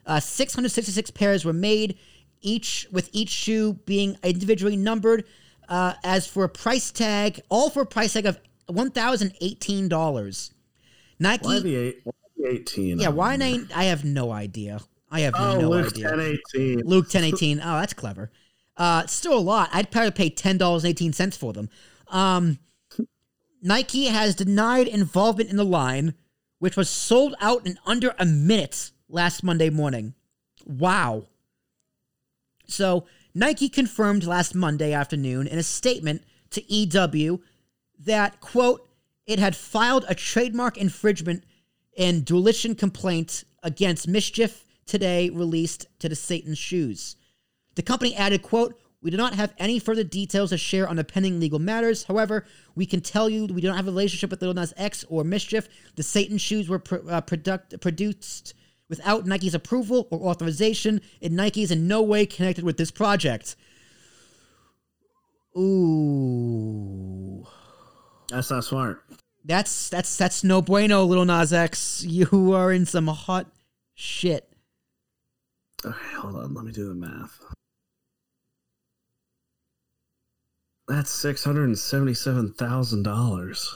Uh, 666 pairs were made, each with each shoe being individually numbered. Uh, as for a price tag, all for a price tag of one thousand eighteen dollars. Nike, Why the eight? Why the eighteen? yeah, why nine? I have no idea. I have Oh, no Luke idea. ten eighteen. Luke ten eighteen. Oh, that's clever. Uh, still a lot. I'd probably pay ten dollars eighteen cents for them. Um, Nike has denied involvement in the line, which was sold out in under a minute last Monday morning. Wow. So Nike confirmed last Monday afternoon in a statement to EW that quote it had filed a trademark infringement and dilution complaint against Mischief today released to the Satan shoes. The company added, quote, we do not have any further details to share on the pending legal matters. However, we can tell you we do not have a relationship with Lil Nas X or Mischief. The Satan shoes were uh, product- produced without Nike's approval or authorization, and Nike is in no way connected with this project. Ooh. That's not smart. That's that's that's no bueno, little Nas X. You are in some hot shit. Okay, hold on. Let me do the math. That's six hundred and seventy-seven thousand dollars.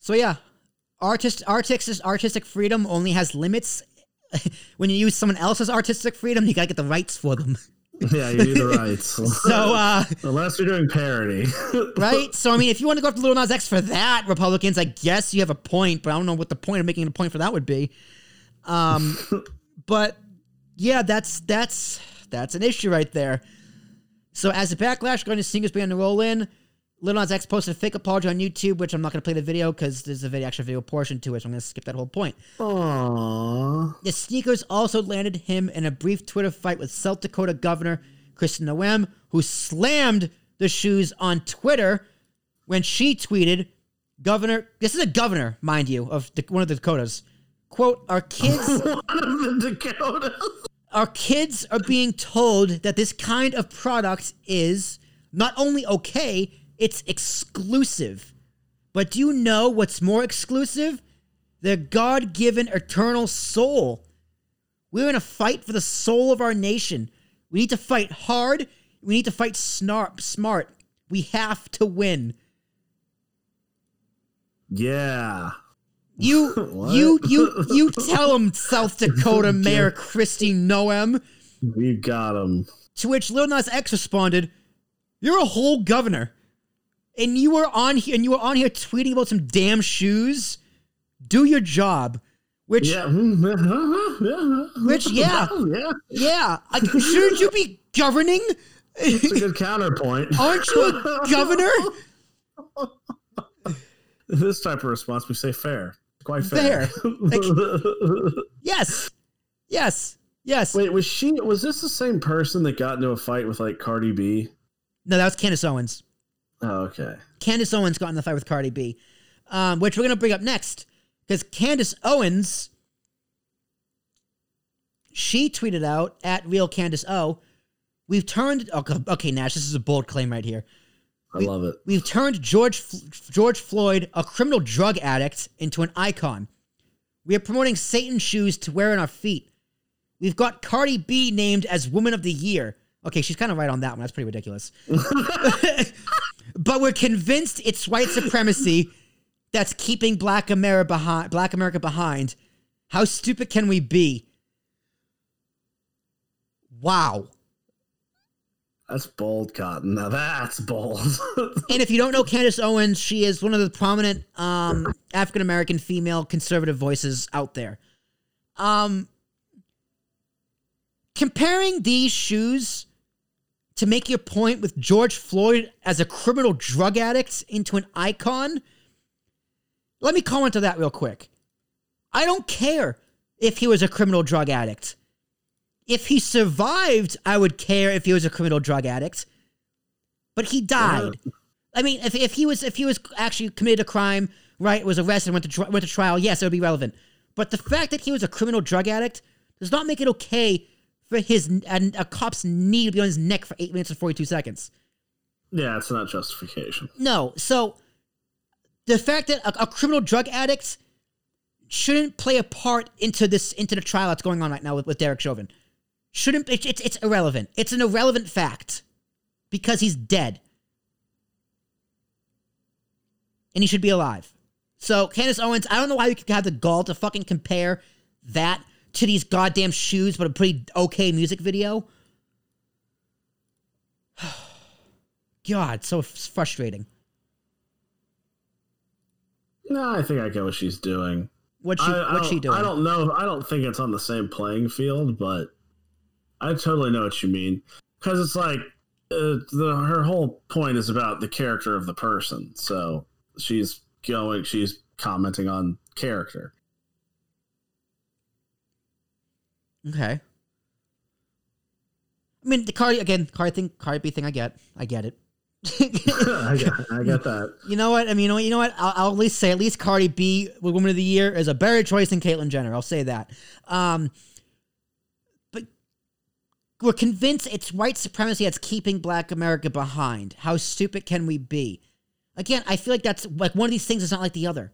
So yeah, artist artistic artistic freedom only has limits. when you use someone else's artistic freedom, you gotta get the rights for them. Yeah, you need the rights. So uh unless you're doing parody, right? So I mean, if you want to go after Little Nas X for that, Republicans, I guess you have a point, but I don't know what the point of making a point for that would be. Um, but yeah, that's that's that's an issue right there. So as a backlash going to singers began to roll in, Little Nas X posted a fake apology on YouTube, which I'm not going to play the video because there's a video, actual video portion to it. So I'm going to skip that whole point. Aww. The sneakers also landed him in a brief Twitter fight with South Dakota Governor Kristen Noem, who slammed the shoes on Twitter when she tweeted, "Governor, this is a governor, mind you, of the, one of the Dakotas. quote, our kids One of the Dakotas. our kids are being told that this kind of product is not only okay, it's exclusive. But do you know what's more exclusive? The God given eternal soul. We're in a fight for the soul of our nation. We need to fight hard. We need to fight snarp, smart. We have to win. Yeah. You, you, you, you tell him South Dakota Mayor Kristi Noem. You got him. To which Lil Nas X responded, "You're a whole governor, and you were on here and you were on here tweeting about some damn shoes. Do your job." Which, Yeah. Which, yeah. Oh, yeah. yeah, I, shouldn't you be governing? It's a good counterpoint. Aren't you a governor? this type of response, we say fair. Quite fair. Yes, yes, yes. Wait, was she? Was this the same person that got into a fight with like Cardi B? No, that was Candace Owens. Oh, okay. Candace Owens got in the fight with Cardi B, um, which we're gonna bring up next because Candace Owens, she tweeted out at real Candace O, we've turned okay, okay Nash, this is a bold claim right here. I love it. We've turned George George Floyd, a criminal drug addict, into an icon. We are promoting Satan shoes to wear on our feet. We've got Cardi B named as Woman of the Year. Okay, she's kind of right on that one. That's pretty ridiculous. but we're convinced it's white supremacy that's keeping Black America behind. Black America behind. How stupid can we be? Wow. That's bold, Cotton. Now that's bold. And if you don't know Candace Owens, she is one of the prominent um, African American female conservative voices out there. Um, comparing these shoes to make your point with George Floyd as a criminal drug addict into an icon, let me comment on that real quick. I don't care if he was a criminal drug addict. If he survived, I would care if he was a criminal drug addict. But he died. I mean, if, if he was if he was actually committed a crime, right, was arrested, went to went to trial, yes, it would be relevant. But the fact that he was a criminal drug addict does not make it okay for his a, a cop's knee to be on his neck for eight minutes and forty two seconds. yeah, it's not justification. No, so the fact that a, a criminal drug addict shouldn't play a part into this into the trial that's going on right now with, with Derek Chauvin. Shouldn't it, it's it's irrelevant. It's an irrelevant fact because he's dead and he should be alive. So Candace Owens, I don't know why you could have the gall to fucking compare that to these goddamn shoes, but a pretty okay music video. God, so frustrating. No, I think I get what she's doing. What she I, she doing? I don't know. I don't think it's on the same playing field, but I totally know what you mean. Because it's like uh, the her whole point is about the character of the person. So she's going. She's commenting on character. Okay. I mean, the Cardi again, Cardi thing, Cardi B thing. I get, I get it. I get, I get that. you know what? I mean, you know, what- you know what? I'll, I'll at least say, at least Cardi B, with Woman of the Year, is a better choice than Caitlyn Jenner. I'll say that. Um, but we're convinced it's white supremacy that's keeping Black America behind. How stupid can we be? Again, I feel like that's like one of these things is not like the other.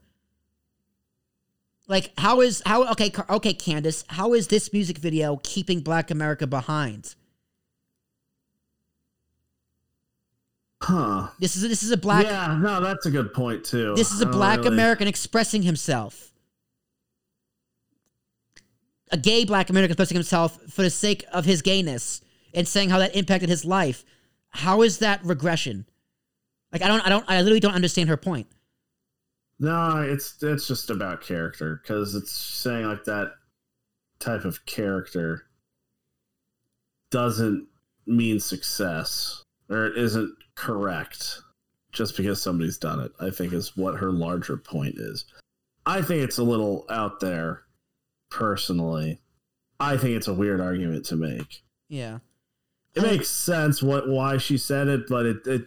Like, how is how okay okay Candace? How is this music video keeping Black America behind? Huh. This is this is a black yeah, no, that's a good point too. This is a oh, black really- American expressing himself. A gay black American expressing himself for the sake of his gayness and saying how that impacted his life. How is that regression? Like I don't I don't I literally don't understand her point. No, it's it's just about character because it's saying like that type of character doesn't mean success or it isn't correct just because somebody's done it. I think is what her larger point is. I think it's a little out there personally. I think it's a weird argument to make. Yeah. It makes sense what why she said it, but it, it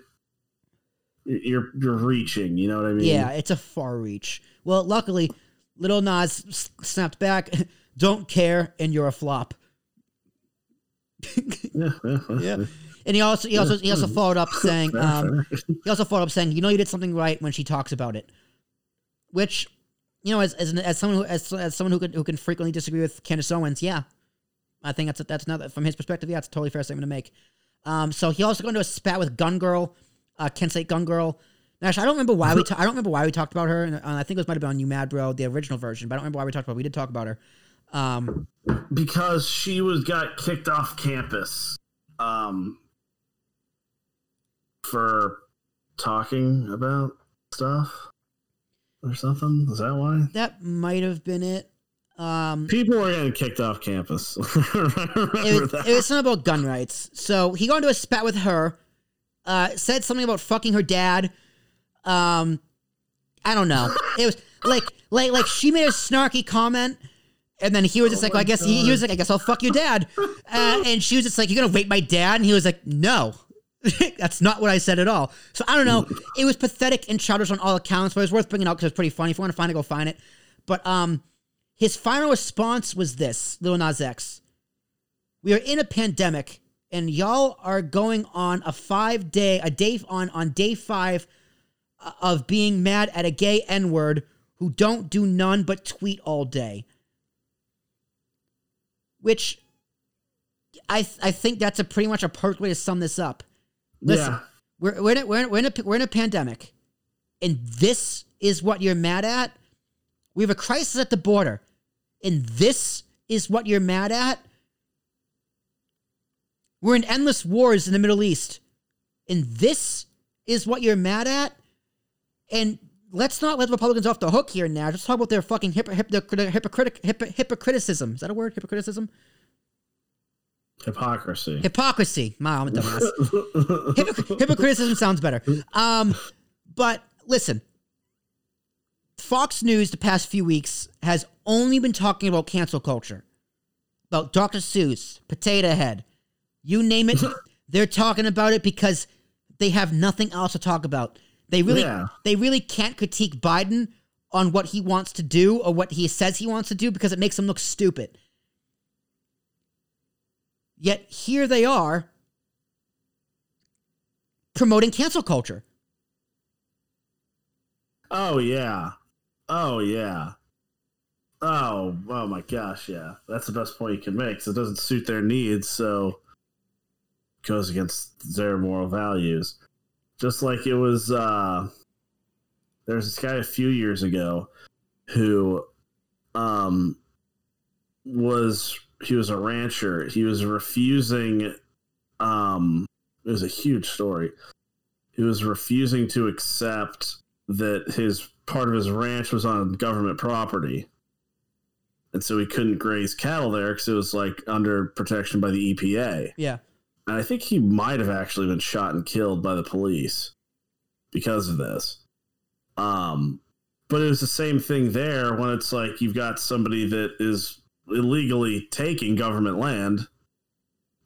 you're you're reaching, you know what I mean? Yeah, it's a far reach. Well, luckily, Little Nas snapped back, "Don't care, and you're a flop." Yeah, yeah. And he also he also he also followed up saying um, he also followed up saying you know you did something right when she talks about it, which you know as as, as someone who as, as someone who can who can frequently disagree with Candace Owens, yeah, I think that's a, that's not from his perspective. Yeah, it's a totally fair statement to make. Um, so he also got into a spat with Gun Girl, uh, Kent State Gun Girl. Actually, I don't remember why we ta- I don't remember why we talked about her. And, uh, I think it was might have been on You Mad Bro, the original version, but I don't remember why we talked about. Her. We did talk about her. Um, because she was got kicked off campus um for talking about stuff or something is that why that might have been it. Um, people were getting kicked off campus it was, it was something about gun rights. So he got into a spat with her, uh, said something about fucking her dad. Um, I don't know. It was like like like she made a snarky comment, and then he was just like, well, I guess he, he was like, I guess I'll fuck your dad, uh, and she was just like, you're gonna rape my dad, and he was like, no. That's not what I said at all. So I don't know. It was pathetic and childish on all accounts, but it was worth bringing out because it's pretty funny. If you want to find it, go find it. But um, his final response was this: Lil Nas X. We are in a pandemic, and y'all are going on a five day, a day on on day five uh, of being mad at a gay N word who don't do none but tweet all day. Which I th- I think that's a pretty much a perfect way to sum this up. Listen, yeah we're we're in a, we're in, we're in a we're in a pandemic, and this is what you're mad at. We have a crisis at the border, and this is what you're mad at. We're in endless wars in the Middle East, and this is what you're mad at. And let's not let Republicans off the hook here now. Just talk about their fucking hip, hip, hypocritic hip, hypocriticism. Is that a word? Hypocriticism? hypocrisy Hypocrisy. Wow, I'm a dumbass. Hypocr- hypocriticism sounds better. Um, but listen, Fox News the past few weeks has only been talking about cancel culture, about Dr. Seuss, Potato Head, you name it. they're talking about it because they have nothing else to talk about. They really, Yeah. they really can't critique Biden on what he wants to do or what he says he wants to do because it makes him look stupid. Yet here they are promoting cancel culture. oh yeah oh yeah oh oh my gosh yeah that's the best point you can make 'cause it doesn't suit their needs so goes against their moral values. Just like it was uh there's this guy a few years ago who um was he was a rancher. He was refusing um it was a huge story. He was refusing to accept that his part of his ranch was on government property. And so he couldn't graze cattle there because it was like under protection by the epa Yeah. And I think he might have actually been shot and killed by the police because of this. Um, but it was the same thing there when it's like you've got somebody that is illegally taking government land,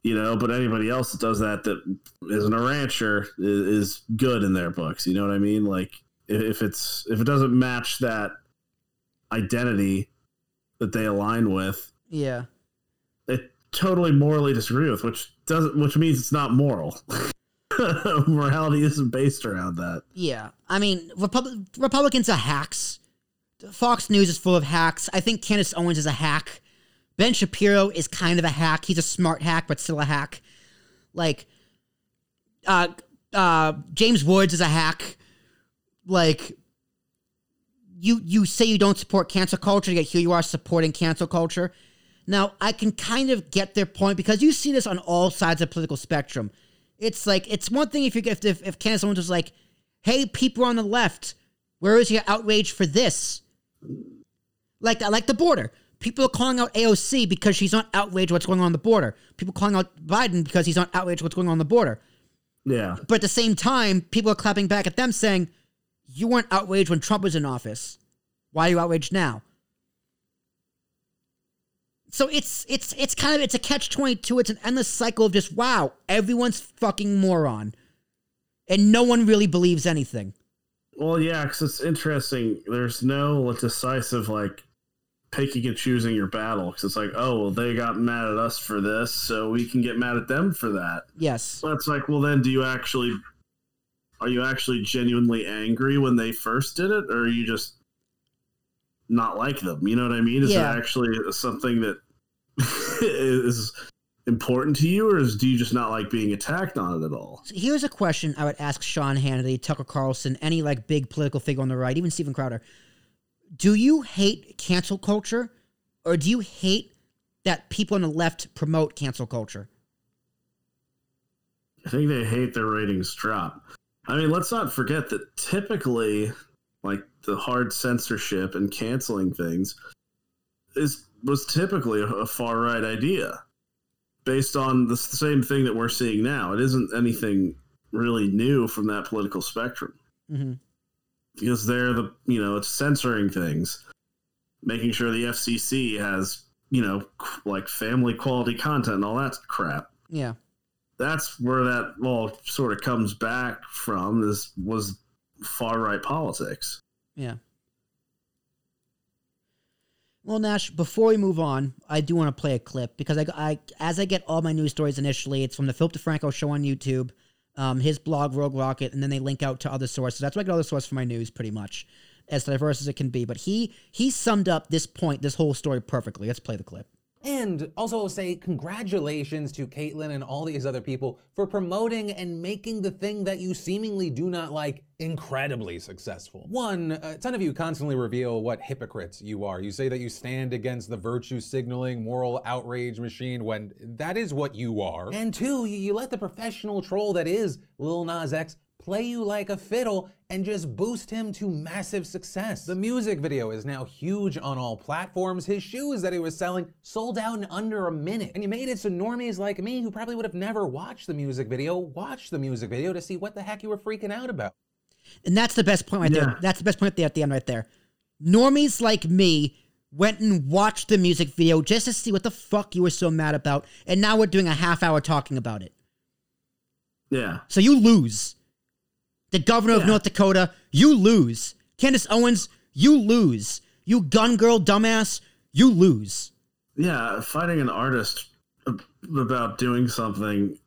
you know, but anybody else that does that that isn't a rancher is, is good in their books. You know what I mean? Like if if it's if it doesn't match that identity that they align with, Yeah. Totally morally disagree with, which doesn't, which means it's not moral. Morality isn't based around that. Yeah. I mean, Repub- Republicans are hacks. Fox News is full of hacks. I think Candace Owens is a hack. Ben Shapiro is kind of a hack. He's a smart hack, but still a hack. Like, uh, uh, James Woods is a hack. Like, you you say you don't support cancel culture, yet here you are supporting cancel culture. Now, I can kind of get their point because you see this on all sides of the political spectrum. It's like it's one thing if you if if, if Candace Owens was like, "Hey, people on the left, where is your outrage for this?" Like like the border. People are calling out AOC because she's not outraged what's going on, on the border. People calling out Biden because he's not outraged what's going on, on the border. Yeah. But at the same time, people are clapping back at them saying, "You weren't outraged when Trump was in office. Why are you outraged now?" So it's it's it's kind of it's a catch twenty two. It's an endless cycle of just wow, everyone's fucking moron, and no one really believes anything. Well, yeah, because it's interesting. There's no decisive like picking and choosing your battle because it's like, oh, well, they got mad at us for this, so we can get mad at them for that. Yes. So it's like, well, then do you actually are you actually genuinely angry when they first did it, or are you just not like them? You know what I mean? Is Yeah. it actually something that is important to you, or is, do you just not like being attacked on it at all? So here's a question I would ask Sean Hannity, Tucker Carlson, any like big political figure on the right, even Steven Crowder. Do you hate cancel culture, or do you hate that people on the left promote cancel culture? I think they hate their ratings drop. I mean, let's not forget that typically, like the hard censorship and canceling things, is was typically a, a far right idea, based on the same thing that we're seeing now. It isn't anything really new from that political spectrum Mm-hmm. because they're the you know it's censoring things, making sure the FCC has you know like family quality content and all that crap Yeah. that's where that all sort of comes back from This was far right politics. Yeah. Well, Nash, before we move on, I do want to play a clip because I, I, as I get all my news stories initially, it's from the Philip DeFranco show on YouTube, um, his blog Rogue Rocket, and then they link out to other sources. That's where I get all the sources for my news, pretty much, as diverse as it can be. But he he summed up this point, this whole story perfectly. Let's play the clip. And also say congratulations to Caitlyn and all these other people for promoting and making the thing that you seemingly do not like incredibly successful. One, uh, a ton of you constantly reveal what hypocrites you are. You say that you stand against the virtue signaling moral outrage machine when that is what you are. And two, you let the professional troll that is Lil Nas X play you like a fiddle and just boost him to massive success. The music video is now huge on all platforms. His shoes that he was selling sold out in under a minute. And you made it so normies like me, who probably would have never watched the music video, watch the music video to see what the heck you were freaking out about. And that's the best point right Yeah. there. That's the best point at the end right there. Normies like me went and watched the music video just to see what the fuck you were so mad about, and now we're doing a half hour talking about it. Yeah, So you lose. The governor of North Dakota, you lose. Candace Owens, you lose. You gun girl dumbass, you lose. yeah. Fighting an artist about doing something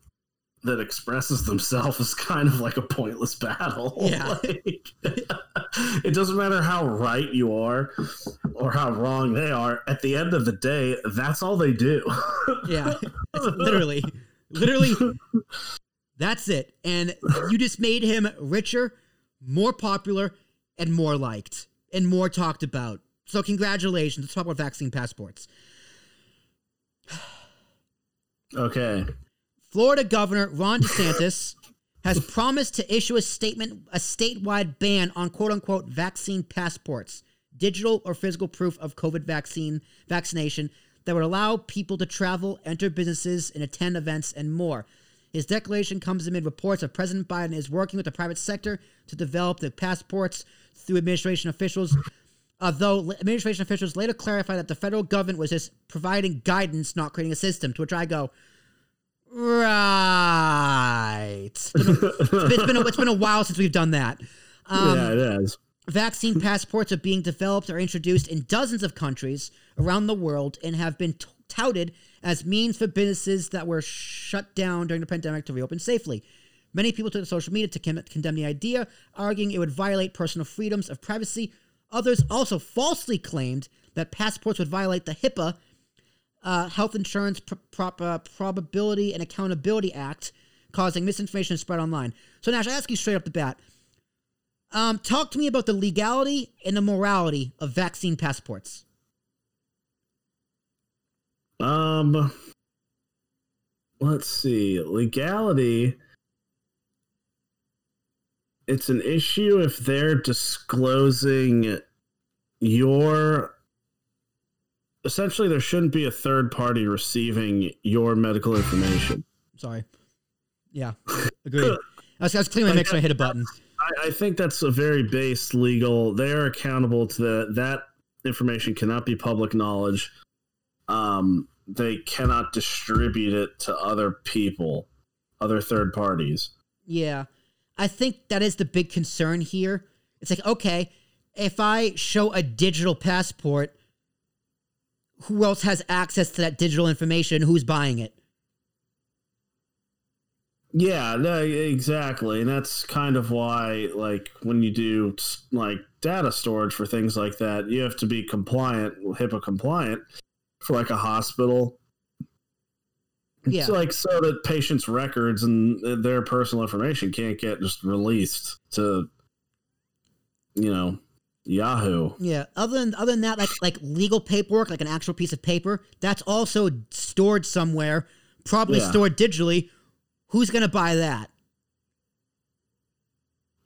that expresses themselves is kind of like a pointless battle. Yeah. Like, it doesn't matter how right you are or how wrong they are. At the end of the day, that's all they do. Yeah. Literally, literally, that's it. And you just made him richer, more popular, and more liked, and more talked about. So congratulations. Let's talk about vaccine passports. okay. Florida Governor Ron DeSantis has promised to issue a statement, a statewide ban on quote unquote vaccine passports, digital or physical proof of COVID vaccine vaccination that would allow people to travel, enter businesses, and attend events and more. His declaration comes amid reports of President Biden is working with the private sector to develop the passports through administration officials. Although administration officials later clarified that the federal government was just providing guidance, not creating a system. To which I go, Right. It's been, it's been, a, it's been a while since we've done that. Um, yeah, it is. Vaccine passports are being developed or introduced in dozens of countries around the world and have been t- touted as means for businesses that were shut down during the pandemic to reopen safely. Many people took to social media to con- condemn the idea, arguing it would violate personal freedoms of privacy. Others also falsely claimed that passports would violate the HIPAA uh, Health Insurance P- Prop- uh, Probability and Accountability Act, causing misinformation to spread online. So, Nash, I ask you straight up the bat. Um, talk to me about the legality and the morality of vaccine passports. Um, let's see. Legality. It's an issue if they're disclosing your. Essentially, there shouldn't be a third party receiving your medical information. Sorry. Yeah, agreed. I was, I was clearing my mix when I hit a button. I, I think that's a very base legal. They are accountable to the, that information cannot be public knowledge. Um, they cannot distribute it to other people, other third parties. Yeah. I think that is the big concern here It's like, okay, if I show a digital passport, who else has access to that digital information? Who's buying it? Yeah, no, exactly. And that's kind of why, like, when you do like data storage for things like that, you have to be compliant, HIPAA compliant for like a hospital. Yeah. It's like so that patients' records and their personal information can't get just released to, you know, Yahoo. Yeah. Other than other than that, like like legal paperwork, like an actual piece of paper, that's also stored somewhere, probably Yeah. stored digitally. Who's gonna buy that?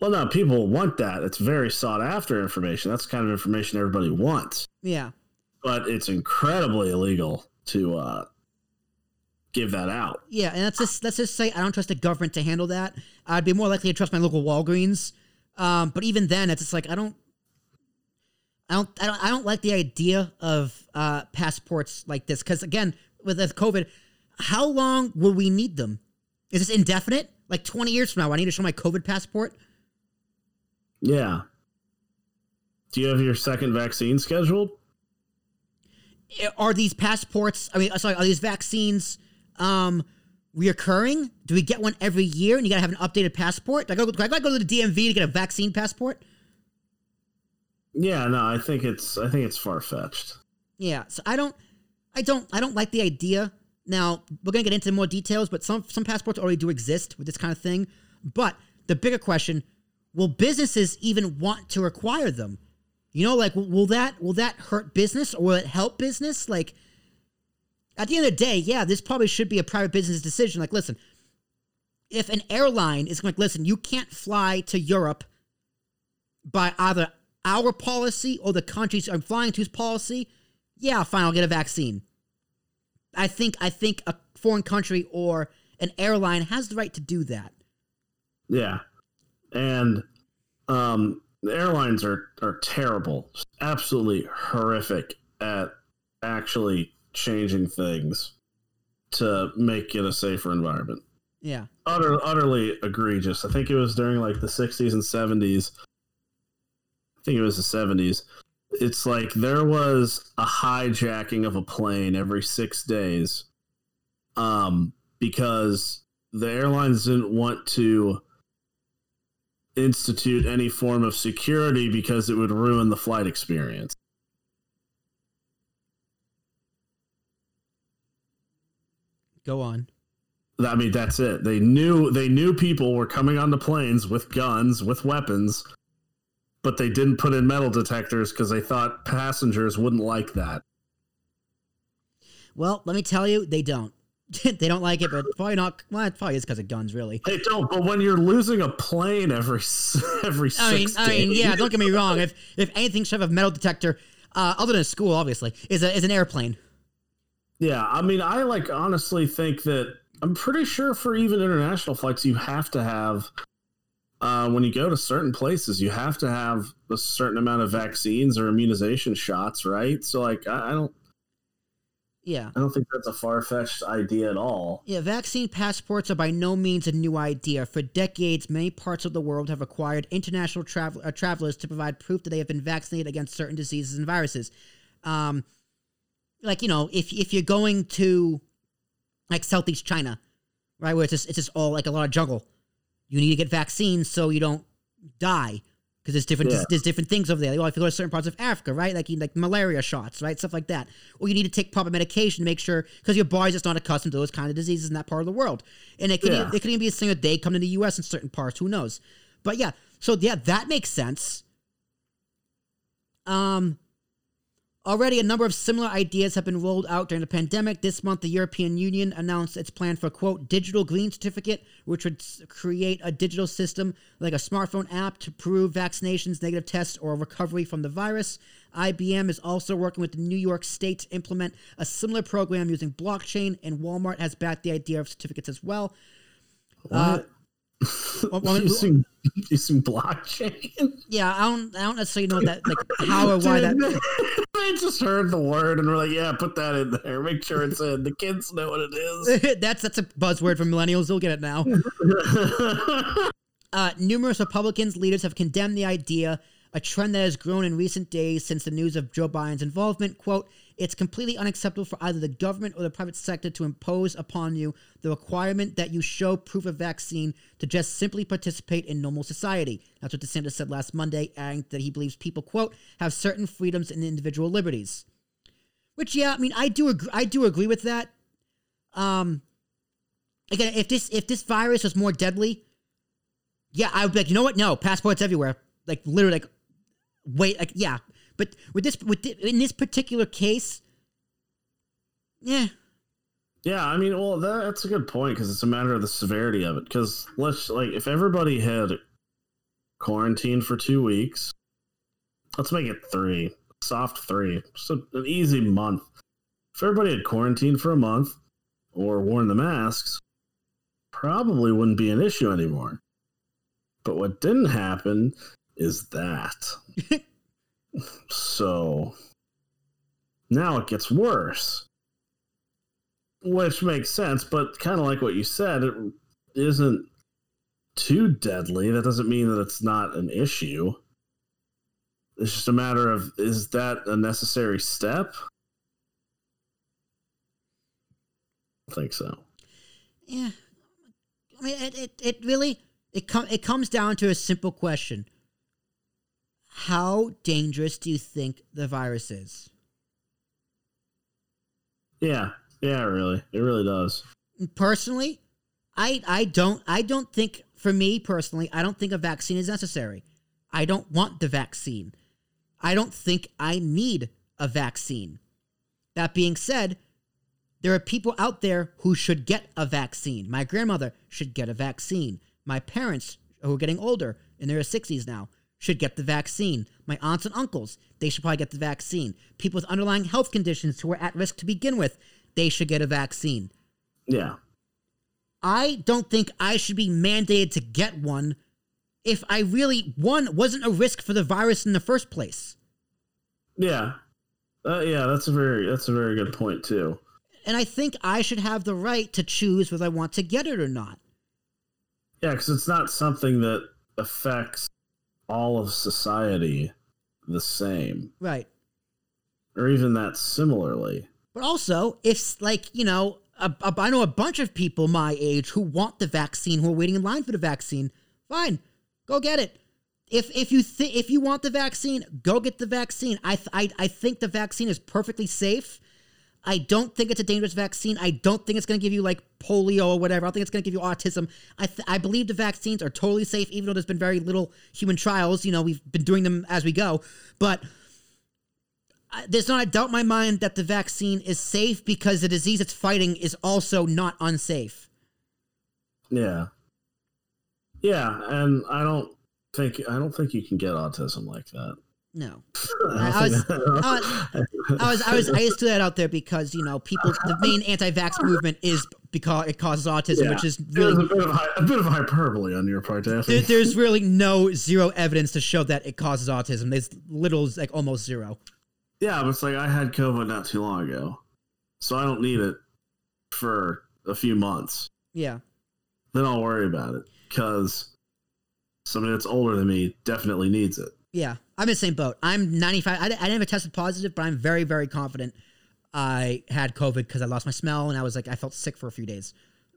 Well, no, people want that. It's very sought after information. That's the kind of information everybody wants. Yeah. But it's incredibly illegal to uh, give that out. Yeah, and let's just let's just say I don't trust the government to handle that. I'd be more likely to trust my local Walgreens. Um, but even then, it's just like I don't, I don't, I don't, I don't like the idea of uh, passports like this because again, with this COVID, how long will we need them? Is this indefinite? Like twenty years from now, I need to show my COVID passport. Yeah. Do you have your second vaccine scheduled? Are these passports? I mean, sorry, are these vaccines um, reoccurring? Do we get one every year, and you gotta have an updated passport? Do I go? Do I gotta go to the DMV to get a vaccine passport? Yeah, no, I think it's I think it's far fetched. Yeah, so I don't, I don't, I don't like the idea. Now we're gonna get into more details, but some some passports already do exist with this kind of thing. But the bigger question: Will businesses even want to require them? You know, like will- that will that hurt business or will it help business? Like at the end of the day, yeah, this probably should be a private business decision. Like, listen, if an airline is like, listen, you can't fly to Europe by either our policy or the countries I'm flying to's policy, yeah, fine, I'll get a vaccine. I think I think a foreign country or an airline has the right to do that. Yeah. And um the airlines are are terrible. Absolutely horrific at actually changing things to make it a safer environment. Yeah. Utter, utterly egregious. I think it was during like the 60s and 70s. I think it was the 70s. It's like there was a hijacking of a plane every six days um, because the airlines didn't want to institute any form of security because it would ruin the flight experience. Go on. I mean, that's it. They knew they knew people were coming on the planes with guns, with weapons, but they didn't put in metal detectors because they thought passengers wouldn't like that. Well, let me tell you, they don't. they don't like it, but probably not. Well, it probably is because of guns, really. They don't. But when you're losing a plane every every I mean, I mean, yeah. Don't get me wrong. If if anything should have a metal detector, uh, other than a school, obviously, is a is an airplane. Yeah, I mean, I like honestly think that I'm pretty sure for even international flights, you have to have uh, when you go to certain places, you have to have a certain amount of vaccines or immunization shots, right? So, like, I, I don't, Yeah. I don't think that's a far fetched idea at all. Yeah, vaccine passports are by no means a new idea. For decades, many parts of the world have required international travel, uh, travelers to provide proof that they have been vaccinated against certain diseases and viruses. Um, like you know, if if you're going to like Southeast China, right, where it's just it's just all like a lot of jungle, you need to get vaccines so you don't die because there's different Yeah. there's different things over there. Or if you go to certain parts of Africa, right, like you like malaria shots, right, stuff like that. Or you need to take proper medication to make sure because your body's just not accustomed to those kind of diseases in that part of the world. And it could Yeah. it could even be a that they come to the U.S. in certain parts. Who knows? But yeah, so yeah, that makes sense. Um. Already, a number of similar ideas have been rolled out during the pandemic. This month, the European Union announced its plan for, quote, digital green certificate, which would create a digital system like a smartphone app to prove vaccinations, negative tests, or recovery from the virus. IBM is also working with New York State to implement a similar program using blockchain, and Walmart has backed the idea of certificates as well. Uh, Well, using using blockchain. yeah, I don't, I don't necessarily know that, like, how or why that. I just heard the word and we're like, yeah, put that in there. Make sure it's in. The kids know what it is. that's that's a buzzword for millennials. They'll get it now. Uh, numerous Republicans leaders have condemned the idea, a trend that has grown in recent days since the news of Joe Biden's involvement. Quote, it's completely unacceptable for either the government or the private sector to impose upon you the requirement that you show proof of vaccine to just simply participate in normal society. That's what DeSantis said last Monday, adding that he believes people, quote, have certain freedoms and individual liberties. Which, yeah, I mean, I do agree, I do agree with that. Um, again, if this if this virus was more deadly, yeah, I would be like, you know what? No, passports everywhere. Like literally, like wait, like yeah. But with this, with in this particular case, yeah, Yeah, I mean, well, that, that's a good point because it's a matter of the severity of it. Because let's like, if everybody had quarantined for two weeks, let's make it three, soft three, so an easy month. If everybody had quarantined for a month or worn the masks, probably wouldn't be an issue anymore. But what didn't happen is that. so now it gets worse. Which makes sense but kind of like what you said it isn't too deadly. That doesn't mean that it's not an issue. It's just a matter of is that a necessary step? I think so. Yeah. I mean, it it, it really it com- it comes down to a simple question: How dangerous do you think the virus is? yeah yeah really. It really does. Personally i i don't i don't think for me personally i don't think a vaccine is necessary. I don't want the vaccine. I don't think i need a vaccine. That being said there are people out there who should get a vaccine. My grandmother should get a vaccine. My parents who are getting older in their 60s now should get the vaccine. My aunts and uncles they should probably get the vaccine. People with underlying health conditions who are at risk to begin with they should get a vaccine. Yeah. I don't think I should be mandated to get one if I really, one, wasn't a risk for the virus in the first place. yeah. Uh, yeah that's a very that's a very good point too. And I think I should have the right to choose whether I want to get it or not. yeah because it's not something that affects all of society the same Right. or even that similarly But also, if, like, you know, a, a, I know a bunch of people my age who want the vaccine, who are waiting in line for the vaccine. Fine, go get it. If if you th- if you want the vaccine, go get the vaccine. I, th- I I think the vaccine is perfectly safe. I don't think it's a dangerous vaccine. I don't think it's going to give you like polio or whatever. I don't think it's going to give you autism. I th- I believe the vaccines are totally safe, even though there's been very little human trials. You know, we've been doing them as we go, but I- there's not a doubt in my mind that the vaccine is safe because the disease it's fighting is also not unsafe. Yeah. Yeah, and I don't think I don't think you can get autism like that. No, I, was- I was I was I just threw that out there because you know people the main anti-vax movement is because it causes autism, Yeah. which is really a bit of a bit of hyperbole on your part, there, there's really no zero evidence to show that it causes autism. There's little like almost zero. yeah, but it's like I had COVID not too long ago, so I don't need it for a few months. Yeah, Then I'll worry about it because somebody that's older than me definitely needs it. yeah. I'm in the same boat. I'm 95. I, I never tested positive, but I'm very very confident I had COVID because I lost my smell and I was like I felt sick for a few days,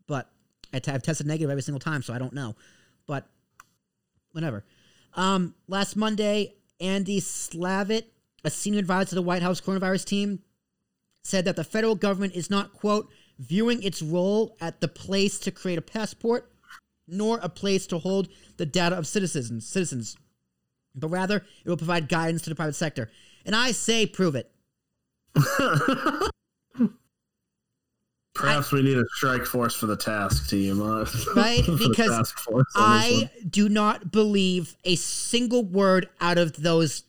but I t- I've tested negative every single time, so I don't know. But whatever. Um, last Monday, Andy Slavitt, a senior advisor to the White House coronavirus team, said that the federal government is not quote viewing its role at the place to create a passport, nor a place to hold the data of citizens citizens, but rather it will provide guidance to the private sector. And I say, prove it. Perhaps we need a strike force for the task team, uh, Right, because task force on this I do not believe a single word out of those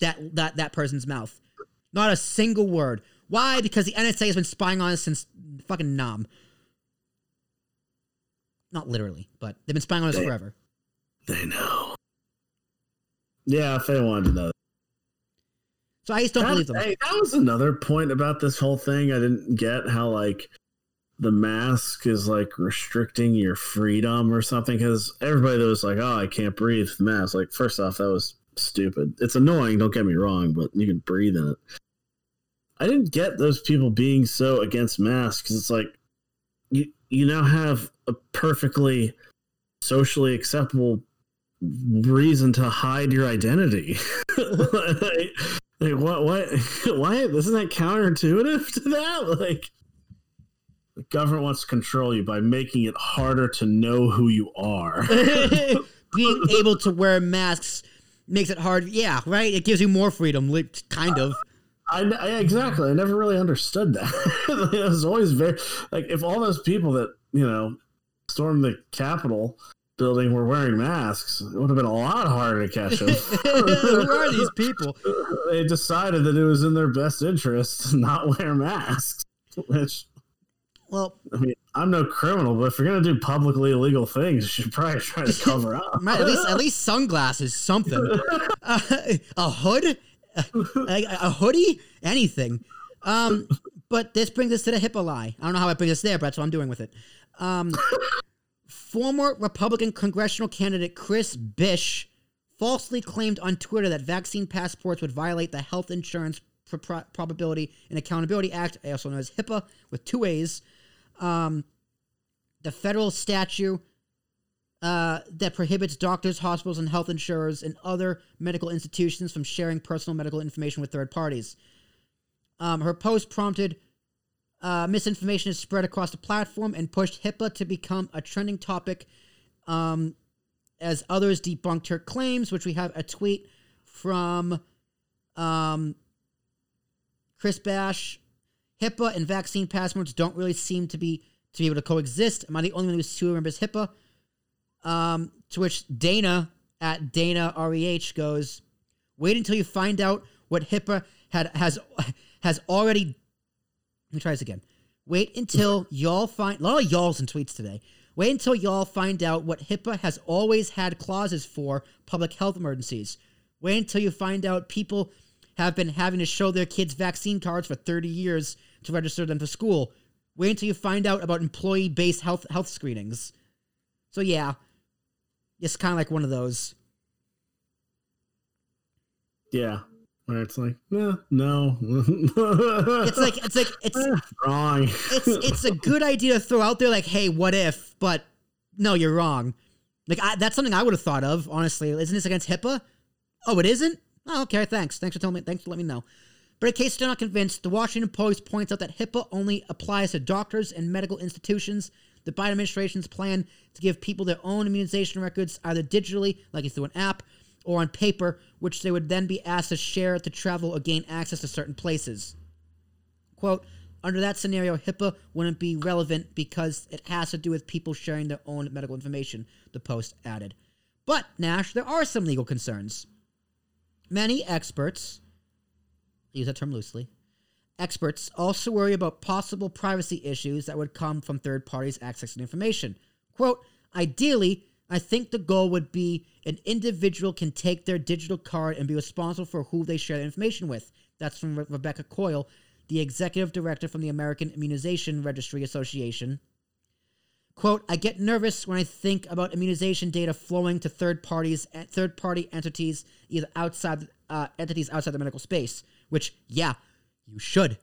that that that person's mouth. Not a single word. Why? Because the NSA has been spying on us since fucking Nam. Not literally, but they've been spying on us They- forever. They know. Yeah, if they wanted to know. So I just don't that, believe them. Hey, that was another point about this whole thing. I didn't get how like the mask is like restricting your freedom or something because everybody that was like, oh, I can't breathe the mask. Like, first off, that was stupid. It's annoying, don't get me wrong, but you can breathe in it. I didn't get those people being so against masks because it's like you you now have a perfectly socially acceptable reason to hide your identity. like, like, what what why isn't that counterintuitive to that? Like the government wants to control you by making it harder to know who you are. Being able to wear masks makes it hard. Yeah, right. It gives you more freedom, like, kind of. I, I exactly. I never really understood that. it was always very like if all those people that you know stormed the Capitol building were wearing masks, it would have been a lot harder to catch them. Who are these people? they decided that it was in their best interest to not wear masks, which Well, I mean, I'm no criminal, but if you're gonna do publicly illegal things, you should probably try to cover up. at least at least sunglasses, something. Uh, a hood, a, a hoodie, anything. Um, but this brings us to the HIPAA lie. I don't know how I bring us there, but that's what I'm doing with it. Um, former Republican congressional candidate Chris Bish falsely claimed on Twitter that vaccine passports would violate the Health Insurance Pro- Pro- Probability and Accountability Act, also known as HIPAA, with two A's. Um, the federal statute uh, that prohibits doctors, hospitals, and health insurers and other medical institutions from sharing personal medical information with third parties. Um, her post prompted uh, misinformation is spread across the platform and pushed HIPAA to become a trending topic um, as others debunked her claims, which we have a tweet from um, Chris Bish. HIPAA and vaccine passports don't really seem to be to be able to coexist. Am I the only one who remembers HIPAA? Um, to which Dana at Dana REH goes, wait until you find out what HIPAA had has has already let me try this again. Wait until y'all find a lot of y'alls in tweets today. Wait until y'all find out what HIPAA has always had clauses for public health emergencies. Wait until you find out people have been having to show their kids vaccine cards for 30 years to register them to school. Wait until you find out about employee-based health health screenings. So yeah, it's kind of like one of those. Yeah, where it's like, eh, no, It's like it's like it's wrong. it's it's a good idea to throw out there, like, hey, what if? But no, you're wrong. Like I, that's something I would have thought of. Honestly, isn't this against HIPAA? Oh, it isn't. Oh, okay. Thanks. Thanks for telling me. Thanks for letting me know. But in case you're not convinced, the Washington Post points out that HIPAA only applies to doctors and medical institutions. The Biden administration's plan to give people their own immunization records either digitally, like it's through an app, or on paper, which they would then be asked to share to travel or gain access to certain places. Quote, under that scenario, HIPAA wouldn't be relevant because it has to do with people sharing their own medical information, the Post added. But, Nash, there are some legal concerns. Many experts, I use that term loosely, experts also worry about possible privacy issues that would come from third parties accessing information. Quote, ideally, I think the goal would be an individual can take their digital card and be responsible for who they share the information with. That's from Re- Rebecca Coyle, the executive director from the American Immunization Registry Association. Quote, I get nervous when I think about immunization data flowing to third parties, third party entities, either outside uh, entities outside the medical space. Which, yeah, you should.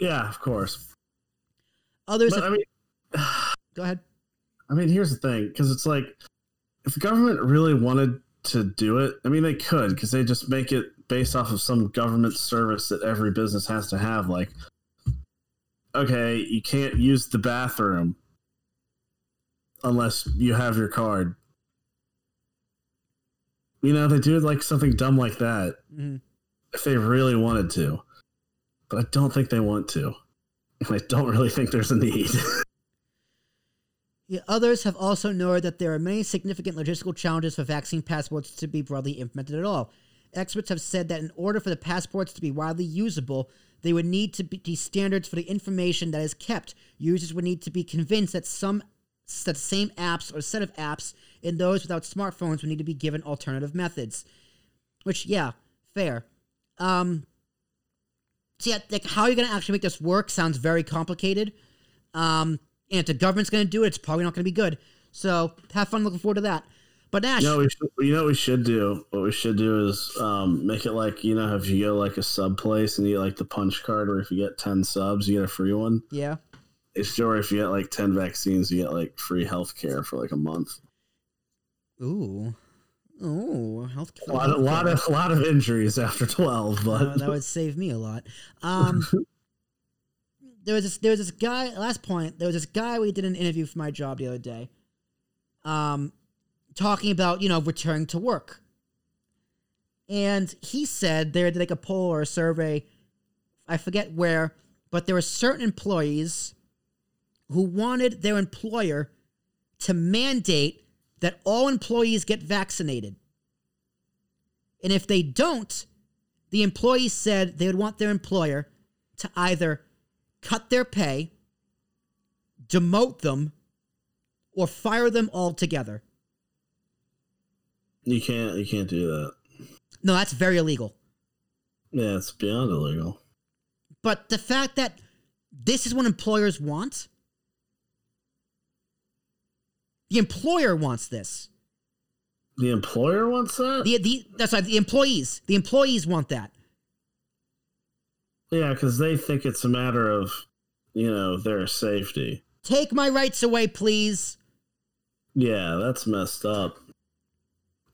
Yeah, of course. Others, But have, I mean, go ahead. I mean, here's the thing, because it's like, if the government really wanted to do it, I mean, they could, because they just make it based off of some government service that every business has to have. Like, okay, you can't use the bathroom unless you have your card. You know, they do like something dumb like that Mhm. if they really wanted to, but I don't think they want to. And I don't really think there's a need. Others have also noted that there are many significant logistical challenges for vaccine passports to be broadly implemented at all. Experts have said that in order for the passports to be widely usable, they would need to be standards for the information that is kept. Users would need to be convinced that some that the same apps or set of apps in those without smartphones would need to be given alternative methods. Which, yeah, fair. Um, so yeah, like how you're gonna actually make this work sounds very complicated. Um, And if the government's going to do it, it's probably not going to be good. So have fun looking forward to that. But Nash, You know, we should, you know what we should do? What we should do is um, make it like, you know, if you go like a sub place and you get like the punch card where if you get 10 subs, you get a free one. yeah. It's sure if you get like 10 vaccines, you get like free health care for like a month. Ooh. Ooh. Health, A lot, a lot of, a lot of injuries after 12, Uh, but that would save me a lot. Um, there was this, there was this guy. Last point. There was this guy we did an interview for my job the other day. Um, talking about you know returning to work, and he said they did like a poll or a survey. I forget where, but there were certain employees who wanted their employer to mandate that all employees get vaccinated. And if they don't, the employees said they would want their employer to either cut their pay, demote them, or fire them altogether. you can't, you can't do that. No, that's very illegal. Yeah, it's beyond illegal. But the fact that this is what employers want, the employer wants this. The employer wants that? The the that's right, the employees. The employees want that. Yeah, because they think it's a matter of, you know, their safety. Take my rights away, please. Yeah, that's messed up.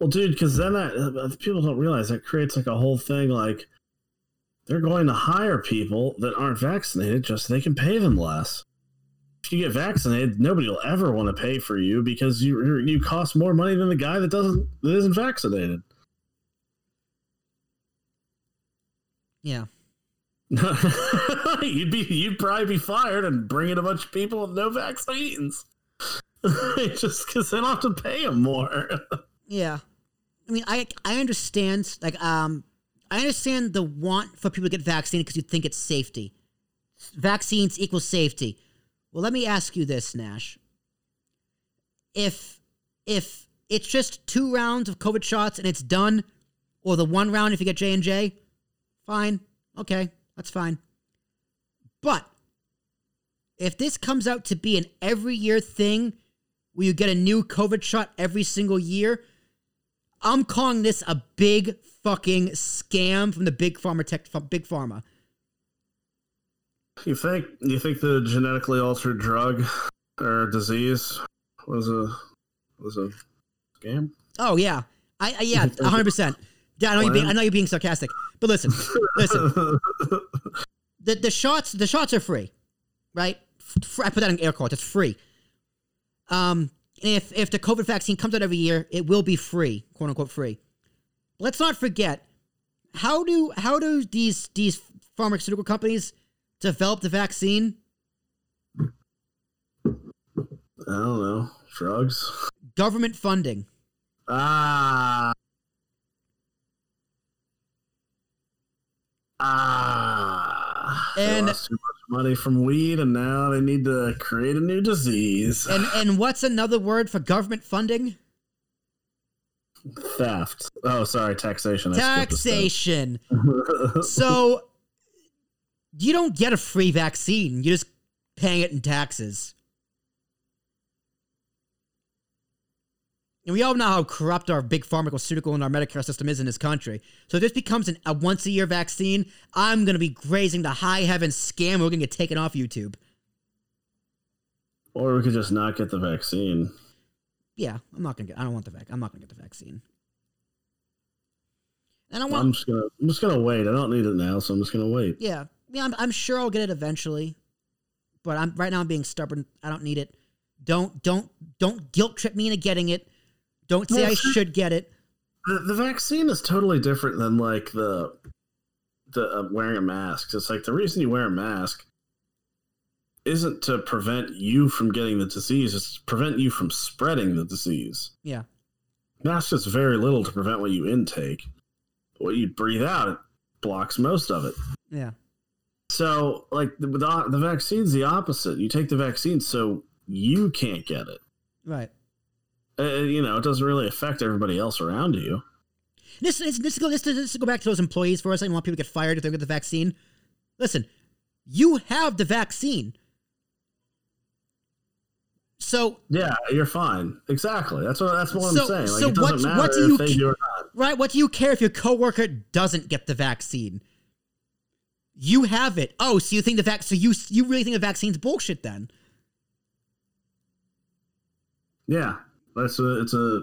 Well, dude, because then that uh, people don't realize that creates like a whole thing. Like they're going to hire people that aren't vaccinated just so they can pay them less. If you get vaccinated, nobody will ever want to pay for you because you you cost more money than the guy that doesn't that isn't vaccinated. Yeah. you'd be you'd probably be fired and bring in a bunch of people with no vaccines. just because they don't have to pay them more. Yeah. I mean, I I understand like um I understand the want for people to get vaccinated because you think it's safety. Vaccines equal safety. Well, let me ask you this, Nash. If if it's just two rounds of COVID shots and it's done, or the one round if you get J and J, fine, okay, that's fine. But if this comes out to be an every year thing, where you get a new COVID shot every single year, I'm calling this a big fucking scam from the big pharma tech, big pharma. You think you think the genetically altered drug or disease was a was a scam? Oh yeah, I, I yeah, hundred percent. Yeah, I know you're being, I know you're being sarcastic, but listen, listen. The the shots the shots are free, right? F- I put that in air quotes. It's free. Um, if if the COVID vaccine comes out every year, it will be free, quote unquote free. Let's not forget how do how do these these pharmaceutical companies develop the vaccine? I don't know. Drugs. Government funding. Ah. Ah. They And- lost too much money from weed, and now they need to create a new disease. And and what's another word for government funding? Theft. Oh, sorry, taxation. I skipped a step. Taxation. so you don't get a free vaccine. You're just paying it in taxes. And we all know how corrupt our big pharmaceutical and our Medicare system is in this country. So if this becomes an, a once a year vaccine, I'm going to be grazing the high heaven scam. We're going to get taken off YouTube. or we could just not get the vaccine. Yeah, I'm not going to get, I don't want the vaccine. I'm not going to get the vaccine. And I want, I'm just gonna. I'm just gonna wait. I don't need it now, so I'm just gonna wait. Yeah, yeah. I'm, I'm sure I'll get it eventually, but I'm right now. I'm being stubborn. I don't need it. Don't don't don't guilt trip me into getting it. Don't say Well, I should get it. The, the vaccine is totally different than like the the uh, wearing a mask. It's like the reason you wear a mask isn't to prevent you from getting the disease; it's to prevent you from spreading the disease. Yeah, Mask does very little to prevent what you intake. What you breathe out, it blocks most of it. yeah, So, like the the, the vaccine's the opposite. You take the vaccine so you can't get it. right. Uh, you know, it doesn't really affect everybody else around you. This this this go this, this go back to those employees for us. I don't want people to get fired if they get the vaccine. Listen, you have the vaccine. So Yeah, you're fine. Exactly. That's what that's what So- I'm saying. Like so what- what do you do right, what do you care if your coworker doesn't get the vaccine? You have it. Oh, so you think the vac? So you you really think the vaccine's bullshit then? Yeah, that's a it's a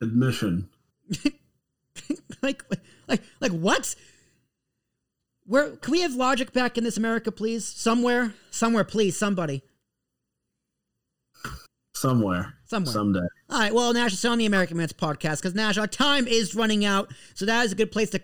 admission. like like like what? Where can we have logic back in this America, please? Somewhere, somewhere, please, somebody. Somewhere, Somewhere. someday. All right, well, Nash, it's on the American Minutes podcast because Nash, our time is running out, so that is a good place to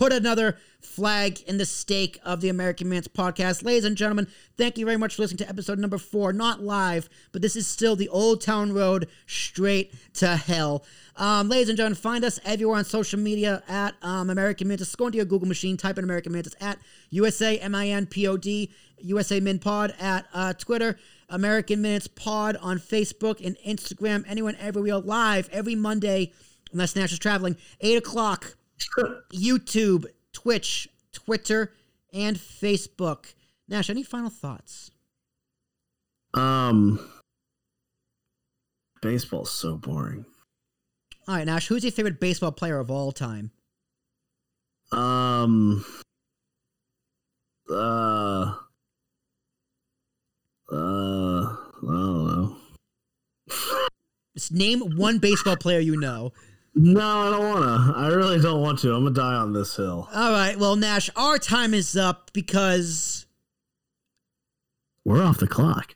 put another flag in the stake of the American Minutes podcast. Ladies and gentlemen, thank you very much for listening to episode number four. Not live, but this is still the Old Town Road straight to hell. Um, ladies and gentlemen, find us everywhere on social media at um, American Minutes. Go into your Google machine, type in American Minutes at USA M I N P O D, USA Min Pod at uh, Twitter. American Minutes Pod on Facebook and Instagram. Anyone ever we are live every Monday, unless Nash is traveling, 8 o'clock. YouTube, Twitch, Twitter, and Facebook. Nash, any final thoughts? Um, baseball's so boring. All right, Nash, who's your favorite baseball player of all time? Um, uh, uh, I don't know. Just name one baseball player you know. No, I don't wanna. I really don't want to. I'm gonna die on this hill. All right, well, Nash, our time is up because We're off the clock.